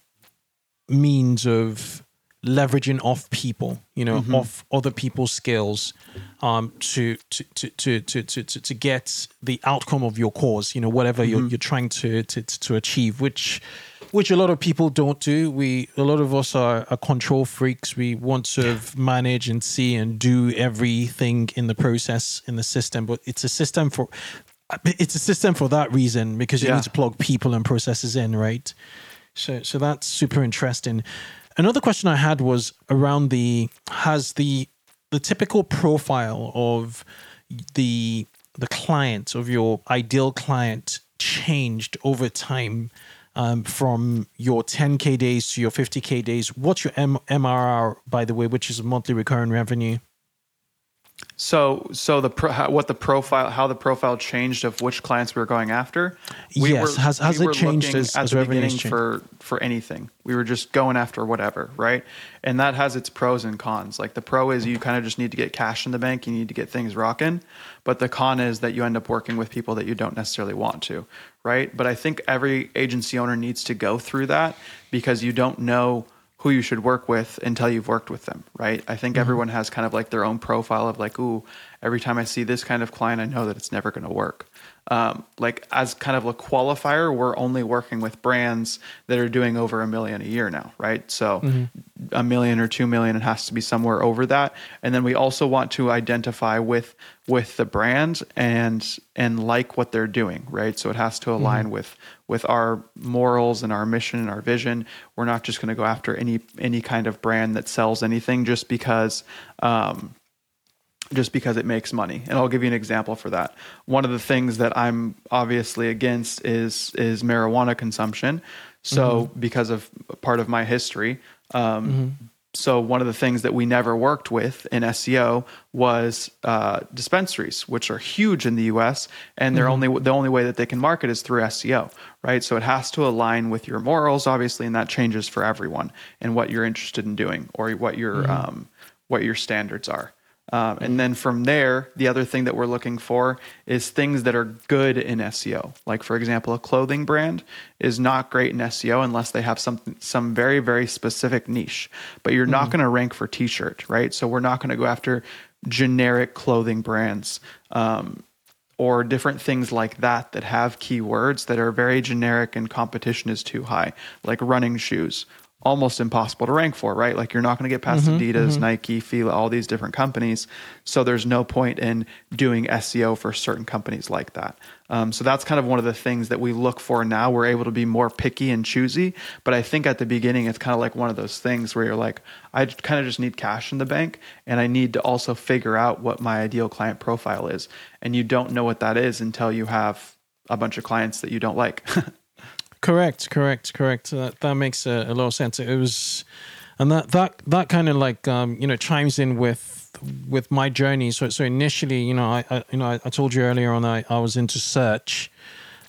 means of leveraging off people, you know, off other people's skills um to to to to to to, to, to get the outcome of your cause, you know, whatever you're you're trying to to to achieve, which which a lot of people don't do. We a lot of us are, are control freaks. We want to manage and see and do everything in the process in the system, but it's a system for it's a system for that reason because you Yeah. need to plug people and processes in, right? So so that's super interesting. Another question I had was around the has the the typical profile of the the client of your ideal client changed over time um, from your 10k days to your 50k days what's your M- mrr by the way which is monthly recurring revenue So, so the pro, how, what the profile, how the profile changed of which clients we were going after. Yes, has- has it changed as- at as the beginning for for anything? We were just going after whatever, right? And that has its pros and cons. Like the pro is you kind of just need to get cash in the bank, you need to get things rocking, but the con is that you end up working with people that you don't necessarily want to, right? But I think every agency owner needs to go through that because you don't know who you should work with until you've worked with them, right? I think mm-hmm. everyone has kind of like their own profile of like, ooh, every time I see this kind of client, I know that it's never going to work. Um, like as kind of a qualifier, we're only working with brands that are doing over a million a year now, right? So a million or two million, it has to be somewhere over that. And then we also want to identify with with the brand and and like what they're doing, right? So it has to align with with our morals and our mission and our vision. We're not just going to go after any any kind of brand that sells anything just because um, just because it makes money. And I'll give you an example for that. One of the things that I'm obviously against is is marijuana consumption. So because of part of my history, um, so one of the things that we never worked with in SEO was uh, dispensaries, which are huge in the U.S. and they're only the only way that they can market is through SEO, right? So it has to align with your morals, obviously, and that changes for everyone and what you're interested in doing or what your um, what your standards are. Um, and then from there, the other thing that we're looking for is things that are good in SEO. Like for example, a clothing brand is not great in SEO unless they have something some very very specific niche. But you're not going to rank for t-shirt, right? So we're not going to go after generic clothing brands. Um, or different things like that that have keywords that are very generic and competition is too high, like running shoes. Almost impossible to rank for, right? Like you're not going to get past Adidas, Nike, Fila, all these different companies. So there's no point in doing SEO for certain companies like that. Um, so that's kind of one of the things that we look for now. We're able to be more picky and choosy. But I think at the beginning, it's kind of like one of those things where you're like, I kind of just need cash in the bank and I need to also figure out what my ideal client profile is. And you don't know what that is until you have a bunch of clients that you don't like. [laughs] Correct, correct, correct. That that makes a, a lot of sense. It was, and that that that kind of like um, you know chimes in with with my journey. So so initially, you know, I, I you know I, I told you earlier on I, I was into search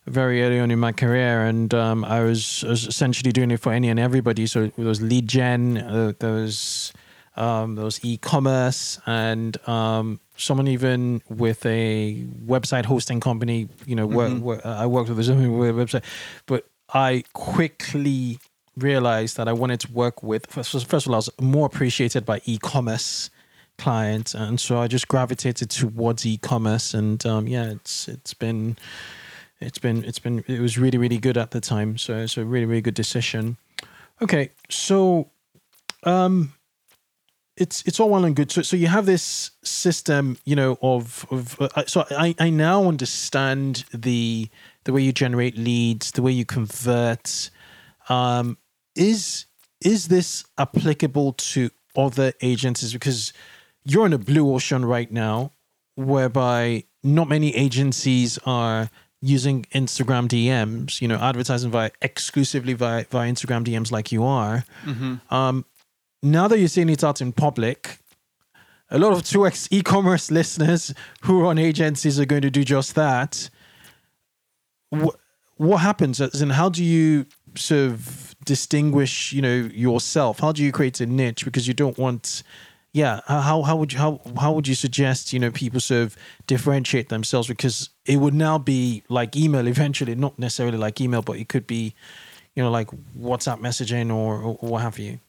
very early on in my career, and um, I was, I was essentially doing it for any and everybody. So there was lead gen, uh, there was um, there was e-commerce, and um, someone even with a website hosting company. You know, work, work, I worked with someone with a website, but I quickly realized that I wanted to work with. First, of all, I was more appreciated by e-commerce clients, and so I just gravitated towards e-commerce. And um, yeah, it's it's been it's been it's been it was really really good at the time. So it's a really really good decision. Okay, so um, it's it's all well and good. So so you have this system, you know, of of uh, so I I now understand the the way you generate leads, the way you convert. Um, is is this applicable to other agencies? Because you're in a blue ocean right now, whereby not many agencies are using Instagram DMs, you know, advertising via exclusively via, via Instagram DMs like you are. Um, now that you're seeing it out in public, a lot of 2x e-commerce [laughs] listeners who are on agencies are going to do just that. What, happens? In, how do you sort of distinguish, you know, yourself? How do you create a niche? Because you don't want, yeah, how how would you how how would you suggest you know people sort of differentiate themselves because it would now be like email [laughs] eventually, not necessarily like email, but it could be, you know, like WhatsApp messaging or, or what have you.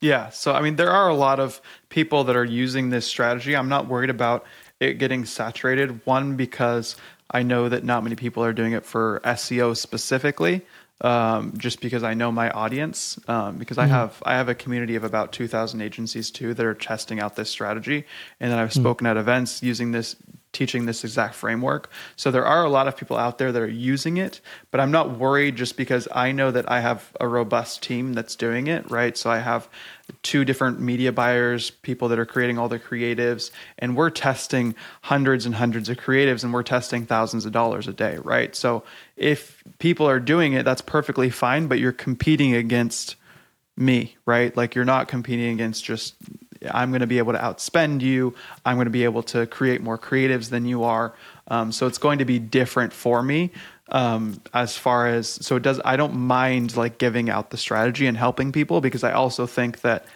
Yeah. So, I mean, there are a lot of people that are using this strategy. I'm not worried about it getting saturated. One, because I know that not many people are doing it for SEO specifically um, just because I know my audience. Um, because mm-hmm. I have I have a community of about two thousand agencies too that are testing out this strategy, and then I've mm-hmm. spoken at events using this teaching this exact framework. So there are a lot of people out there that are using it, but I'm not worried just because I know that I have a robust team that's doing it, right? So I have two different media buyers, people that are creating all the creatives, and we're testing hundreds and hundreds of creatives and we're testing thousands of dollars a day, right? So if people are doing it, that's perfectly fine, but you're competing against me, right? Like you're not competing against just I'm going to be able to outspend you. I'm going to be able to create more creatives than you are. Um, so it's going to be different for me um, as far as so it does. I don't mind like giving out the strategy and helping people because I also think that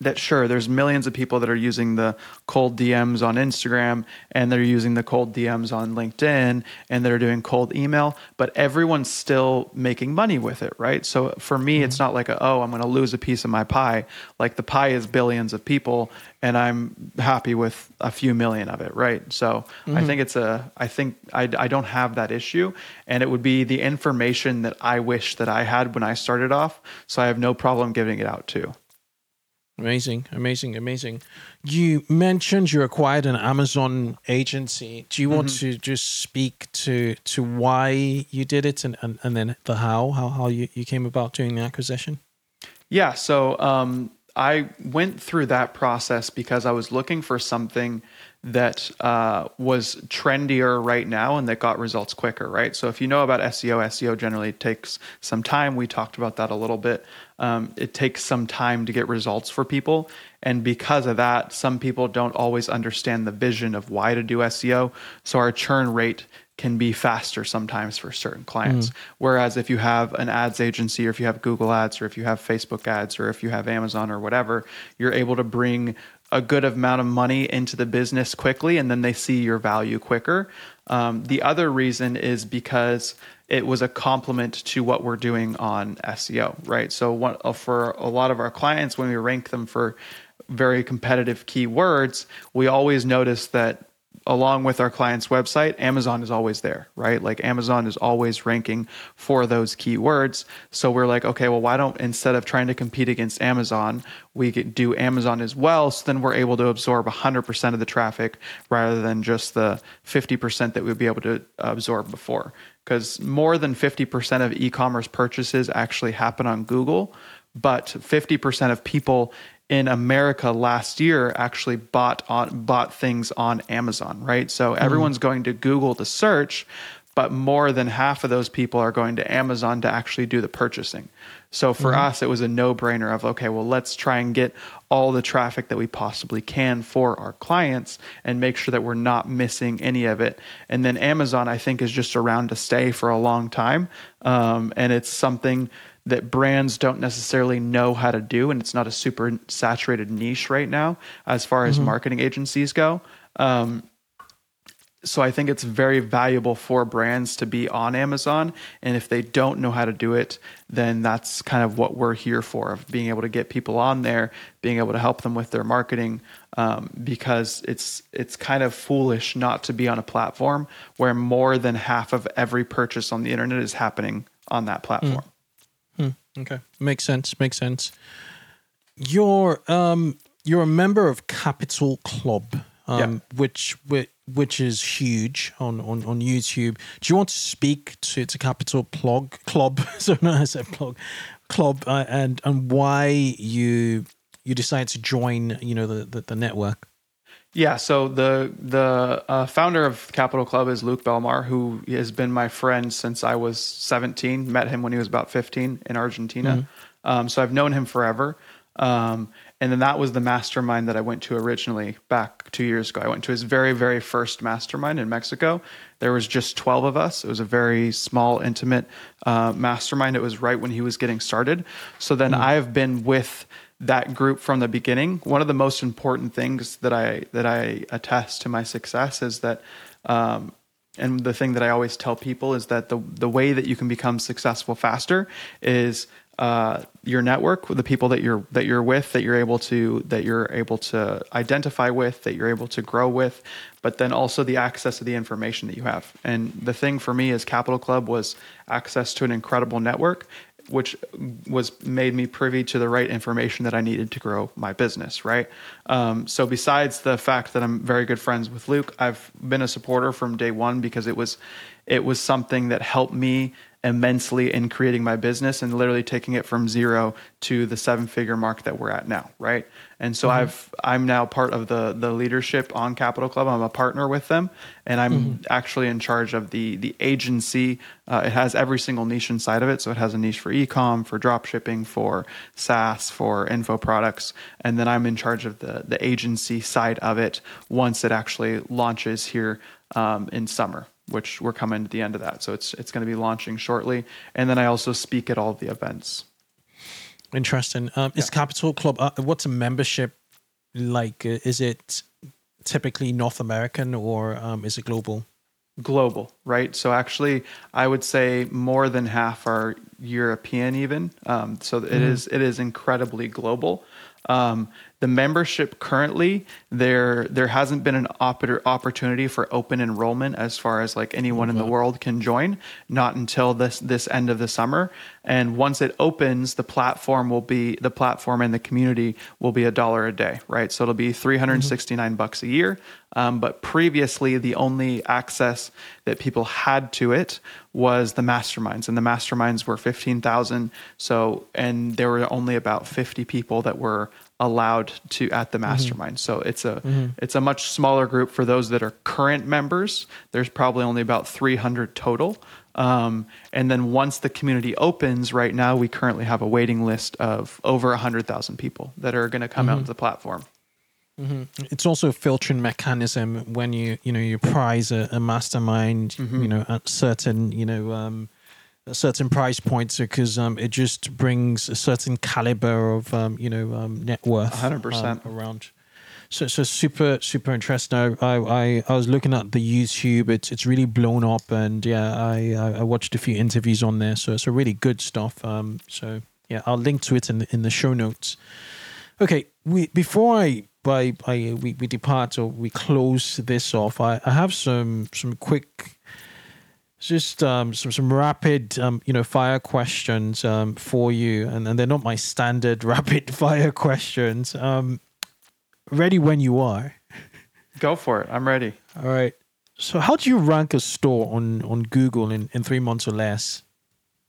that sure there's millions of people that are using the cold DMs on Instagram and they're using the cold DMs on LinkedIn and they're doing cold email, but everyone's still making money with it, right? So for me, mm-hmm. it's not like a, oh, I'm going to lose a piece of my pie. Like the pie is billions of people and I'm happy with a few million of it, right? So mm-hmm. I think it's a, I think I, I don't have that issue and it would be the information that I wish that I had when I started off. So I have no problem giving it out too. Amazing, amazing, amazing. You mentioned you acquired an Amazon agency. Do you want mm-hmm. to just speak to to why you did it and, and, and then the how, how how you, you came about doing the acquisition? Yeah, so um, I went through that process because I was looking for something that uh, was trendier right now and that got results quicker, right? So if you know about SEO, SEO generally takes some time. We talked about that a little bit. Um, it takes some time to get results for people. And because of that, some people don't always understand the vision of why to do SEO. So our churn rate can be faster sometimes for certain clients. Mm. Whereas if you have an ads agency or if you have Google ads or if you have Facebook ads or if you have Amazon or whatever, you're able to bring a good amount of money into the business quickly and then they see your value quicker. Um, the other reason is because it was a complement to what we're doing on SEO, right? So, what, uh, for a lot of our clients, when we rank them for very competitive keywords, we always notice that along with our client's website, Amazon is always there, right? Like Amazon is always ranking for those keywords. So we're like, okay, well, why don't instead of trying to compete against Amazon, we do Amazon as well? So then we're able to absorb 100% of the traffic rather than just the 50% that we'd be able to absorb before. Because more than 50% of e commerce purchases actually happen on Google, but 50% of people in America last year actually bought on bought things on Amazon, right? So mm-hmm. everyone's going to Google to search, but more than half of those people are going to Amazon to actually do the purchasing. So for mm-hmm. us, it was a no-brainer of okay, well, let's try and get all the traffic that we possibly can for our clients and make sure that we're not missing any of it. And then Amazon, I think, is just around to stay for a long time, um, and it's something that brands don't necessarily know how to do, and it's not a super saturated niche right now as far as mm-hmm. marketing agencies go. Um, so I think it's very valuable for brands to be on Amazon, and if they don't know how to do it, then that's kind of what we're here for of being able to get people on there, being able to help them with their marketing, um, because it's it's kind of foolish not to be on a platform where more than half of every purchase on the internet is happening on that platform. Mm. Okay, makes sense. Makes sense. You're um you're a member of Capital Club, um, yeah. which which is huge on, on on YouTube. Do you want to speak to to Capital Plug Club? [laughs] so no, I said plug club, uh, and and why you you decided to join? You know the, the, the network. Yeah, so the the uh, founder of Capital Club is Luke Belmar, who has been my friend since I was 17. Met him when he was about 15 in Argentina. Mm-hmm. Um, so I've known him forever. Um, and then that was the mastermind that I went to originally back two years ago. I went to his very, very first mastermind in Mexico. There was just 12 of us. It was a very small, intimate uh, mastermind. It was right when he was getting started. So then mm-hmm. I have been with that group from the beginning. One of the most important things that I that I attest to my success is that um, and the thing that I always tell people is that the the way that you can become successful faster is uh, your network the people that you're that you're with that you're able to that you're able to identify with that you're able to grow with but then also the access to the information that you have and the thing for me as capital club was access to an incredible network which was made me privy to the right information that I needed to grow my business, right? Um, so besides the fact that I'm very good friends with Luke, I've been a supporter from day one because it was it was something that helped me immensely in creating my business and literally taking it from zero to the seven figure mark that we're at now right and so mm-hmm. i've i'm now part of the the leadership on capital club i'm a partner with them and i'm mm-hmm. actually in charge of the the agency uh, it has every single niche inside of it so it has a niche for ecom for drop shipping for saas for info products and then i'm in charge of the the agency side of it once it actually launches here um, in summer which we're coming to the end of that. So it's it's going to be launching shortly, and then I also speak at all the events. Interesting. Um, yeah. Is Capital Club? Uh, what's a membership like? Is it typically North American or um, is it global? Global, right? So actually, I would say more than half are European, even. Um, so mm. it is it is incredibly global. Um, the membership currently there there hasn't been an opportunity for open enrollment as far as like anyone in the world can join not until this this end of the summer. And once it opens the platform will be the platform and the community will be a dollar a day right? So it'll be 369 mm-hmm. bucks a year. Um, but previously the only access that people had to it was the masterminds and the masterminds were 15000 so and there were only about 50 people that were allowed to at the mm-hmm. mastermind. Mm-hmm. So it's a mm-hmm. it's a much smaller group for those that are current members. There's probably only about 300 total. Um, and then once the community opens, right now we currently have a waiting list of over 100,000 people that are going to come mm-hmm. out to the platform. Mm-hmm. It's also a filtering mechanism when you you know you prize a, a mastermind, mm-hmm. you know, at certain you know um, certain price points because um, it just brings a certain caliber of um, you know um, net worth 100% um, around. So so super super interesting I, I i was looking at the youtube. It's it's really blown up and yeah i i watched a few interviews on there. So it's a really good stuff. Um so yeah i'll link to it in the, in the show notes. Okay we before i by I, we, we depart or we close this off I, I have some some quick just um, some some rapid um, you know fire questions um, for you, and, and they're not my standard [laughs] rapid fire questions. Um, ready when you are. Go for it. I'm ready. All right. So, how do you rank a store on on Google in, in three months or less?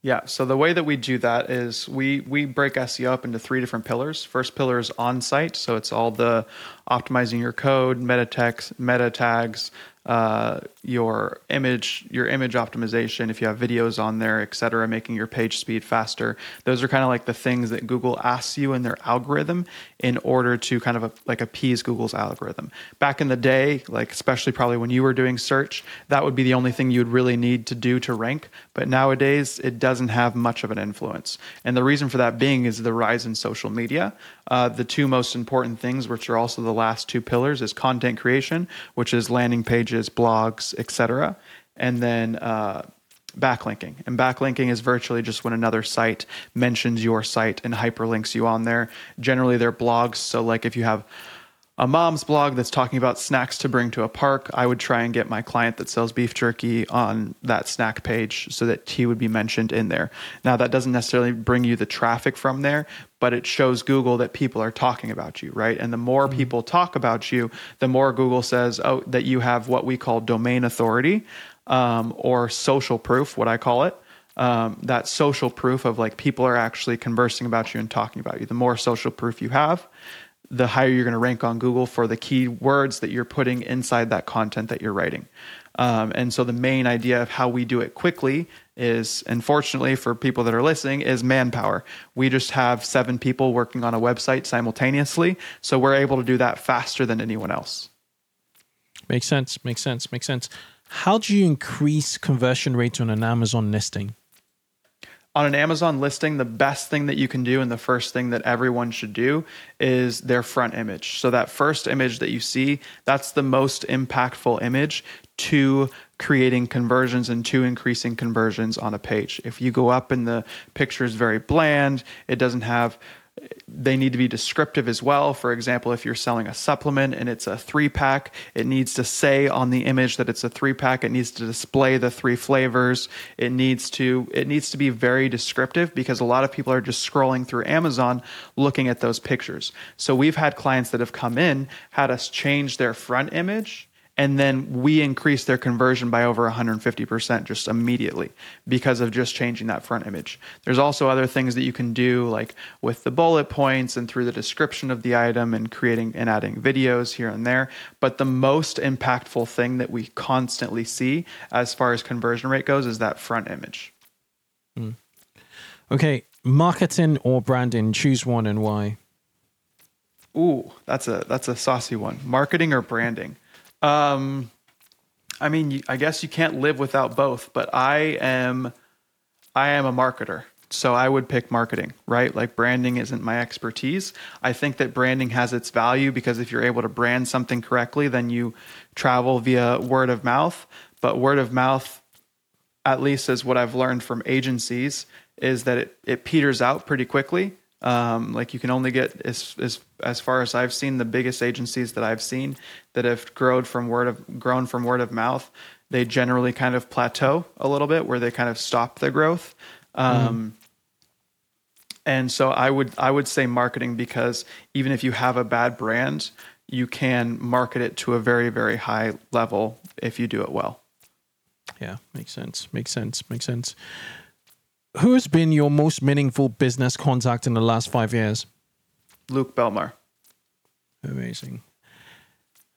Yeah. So the way that we do that is we we break SEO up into three different pillars. First pillar is on site, so it's all the optimizing your code, meta text, meta tags, uh, your image your image optimization if you have videos on there et cetera making your page speed faster. Those are kind of like the things that google asks you in their algorithm in order to kind of a, like appease google's algorithm. Back in the day like especially probably when you were doing search that would be the only thing you would really need to do to rank. But nowadays it doesn't have much of an influence. And the reason for that being is the rise in social media. Uh, the two most important things which are also the last two pillars is content creation which is landing pages blogs etc. And then uh, backlinking. And backlinking is virtually just when another site mentions your site and hyperlinks you on there. Generally, they're blogs. So, like if you have a mom's blog that's talking about snacks to bring to a park, I would try and get my client that sells beef jerky on that snack page so that he would be mentioned in there. Now, that doesn't necessarily bring you the traffic from there, but it shows Google that people are talking about you, right? And the more mm-hmm. people talk about you, the more Google says, oh, that you have what we call domain authority um, or social proof, what I call it. Um, that social proof of like people are actually conversing about you and talking about you. The more social proof you have, the higher you're going to rank on Google for the key words that you're putting inside that content that you're writing. Um, and so the main idea of how we do it quickly is, unfortunately for people that are listening, is manpower. We just have seven people working on a website simultaneously, so we're able to do that faster than anyone else. Makes sense. Makes sense. Makes sense. How do you increase conversion rates on an Amazon listing? On an Amazon listing, the best thing that you can do and the first thing that everyone should do is their front image. So that first image that you see, that's the most impactful image to creating conversions and to increasing conversions on a page. If you go up and the picture is very bland, it doesn't have they need to be descriptive as well. For example, if you're selling a supplement and it's a three pack, it needs to say on the image that it's a three pack. It needs to display the three flavors. It needs to it needs to be very descriptive because a lot of people are just scrolling through Amazon looking at those pictures. So we've had clients that have come in, had us change their front image and then we increase their conversion by over 150% just immediately because of just changing that front image. There's also other things that you can do like with the bullet points and through the description of the item and creating and adding videos here and there, but the most impactful thing that we constantly see as far as conversion rate goes is that front image. Mm. Okay, marketing or branding, choose one and why. Ooh, that's a that's a saucy one. Marketing or branding? Um, I mean, I guess you can't live without both, but I am, I am a marketer. So I would pick marketing, right? Like branding isn't my expertise. I think that branding has its value because if you're able to brand something correctly, then you travel via word of mouth. But word of mouth, at least is what I've learned from agencies, is that it, it peters out pretty quickly. Um, like you can only get as, as as far as I've seen the biggest agencies that I've seen that have grown from word of grown from word of mouth, they generally kind of plateau a little bit where they kind of stop the growth. Um, mm. And so I would I would say marketing because even if you have a bad brand, you can market it to a very very high level if you do it well. Yeah, makes sense. Makes sense. Makes sense who has been your most meaningful business contact in the last five years? Luke Belmar. Amazing.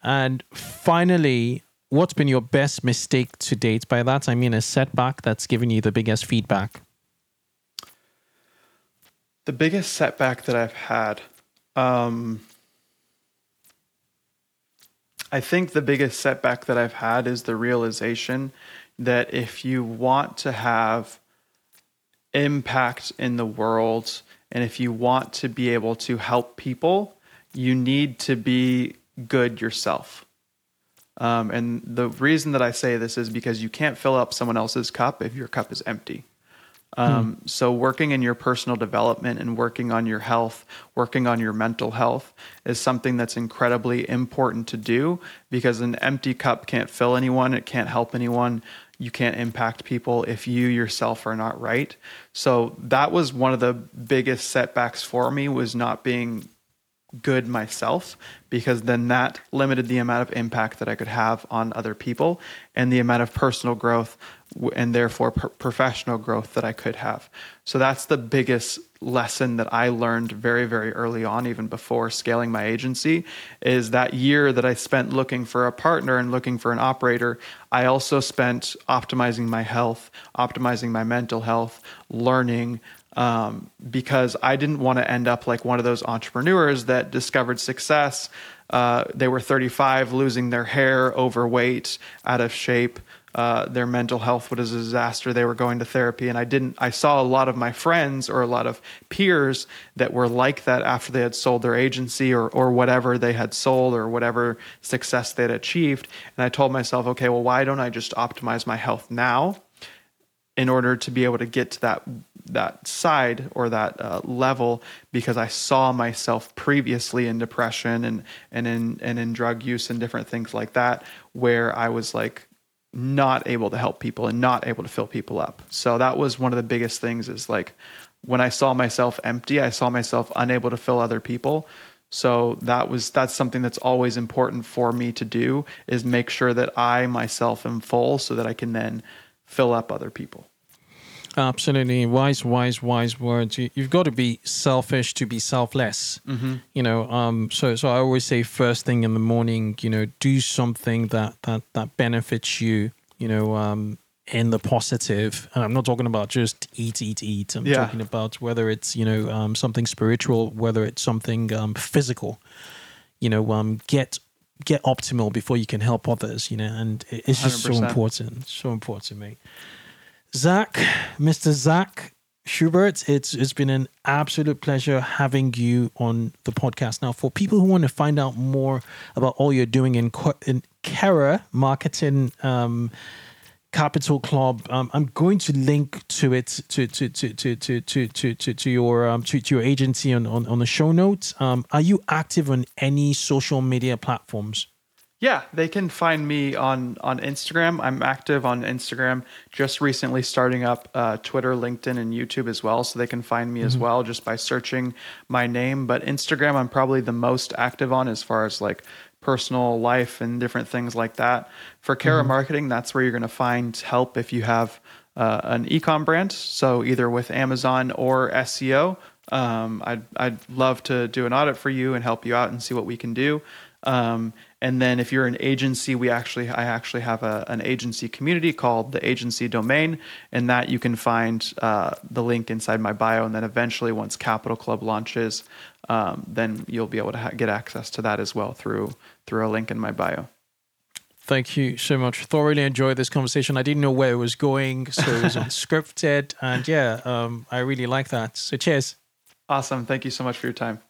And finally, what's been your best mistake to date? By that, I mean a setback that's given you the biggest feedback. The biggest setback that I've had. Um, I think the biggest setback that I've had is the realization that if you want to have impact in the world and if you want to be able to help people, you need to be good yourself. Um, and the reason that I say this is because you can't fill up someone else's cup if your cup is empty. Um, hmm. So, working in your personal development and working on your health, working on your mental health is something that's incredibly important to do because an empty cup can't fill anyone, it can't help anyone you can't impact people if you yourself are not right. So that was one of the biggest setbacks for me was not being good myself because then that limited the amount of impact that I could have on other people and the amount of personal growth and therefore professional growth that I could have. So that's the biggest lesson that I learned very very early on even before scaling my agency is that year that I spent looking for a partner and looking for an operator, I also spent optimizing my health, optimizing my mental health, learning um, because I didn't want to end up like one of those entrepreneurs that discovered success. Uh, they were 35, losing their hair, overweight, out of shape. Uh, their mental health was a disaster. They were going to therapy, and I didn't. I saw a lot of my friends or a lot of peers that were like that after they had sold their agency or or whatever they had sold or whatever success they had achieved. And I told myself, okay, well, why don't I just optimize my health now? in order to be able to get to that that side or that uh, level because I saw myself previously in depression and and in and in drug use and different things like that where I was like not able to help people and not able to fill people up. So that was one of the biggest things is like when I saw myself empty, I saw myself unable to fill other people. So that was that's something that's always important for me to do is make sure that I myself am full so that I can then fill up other people. Absolutely, wise, wise, wise words. You, have got to be selfish to be selfless. Mm-hmm. You know, um, so so I always say first thing in the morning. You know, do something that that that benefits you. You know, um, in the positive, and I'm not talking about just eat, eat, eat. I'm yeah. talking about whether it's you know um, something spiritual, whether it's something um, physical. You know, um, get get optimal before you can help others. You know, and it's just 100%. so important, so important me. Zach, Mr. Zach Schubert, it's it's been an absolute pleasure having you on the podcast. Now, for people who want to find out more about all you're doing in in Qerā Marketing um, Capital Club, um, I'm going to link to it to to to to to to to, to, to your um, to, to your agency on, on, on the show notes. Um, are you active on any social media platforms? Yeah, they can find me on on Instagram. I'm active on Instagram. Just recently starting up uh, Twitter, LinkedIn, and YouTube as well. So they can find me mm-hmm. as well just by searching my name. But Instagram, I'm probably the most active on as far as like personal life and different things like that. For Qerā mm-hmm. Marketing, that's where you're going to find help if you have uh, an ecom brand. So either with Amazon or SEO. Um, I'd I'd love to do an audit for you and help you out and see what we can do. Um, and then if you're an agency, we actually I actually have a, an agency community called the Agency Domain, and that you can find uh, the link inside my bio. And then eventually, once Capital Club launches, um, then you'll be able to ha- get access to that as well through through a link in my bio. Thank you so much. Thoroughly enjoyed this conversation. I didn't know where it was going, so it was [laughs] unscripted, and yeah, um, I really like that. So cheers. Awesome. Thank you so much for your time.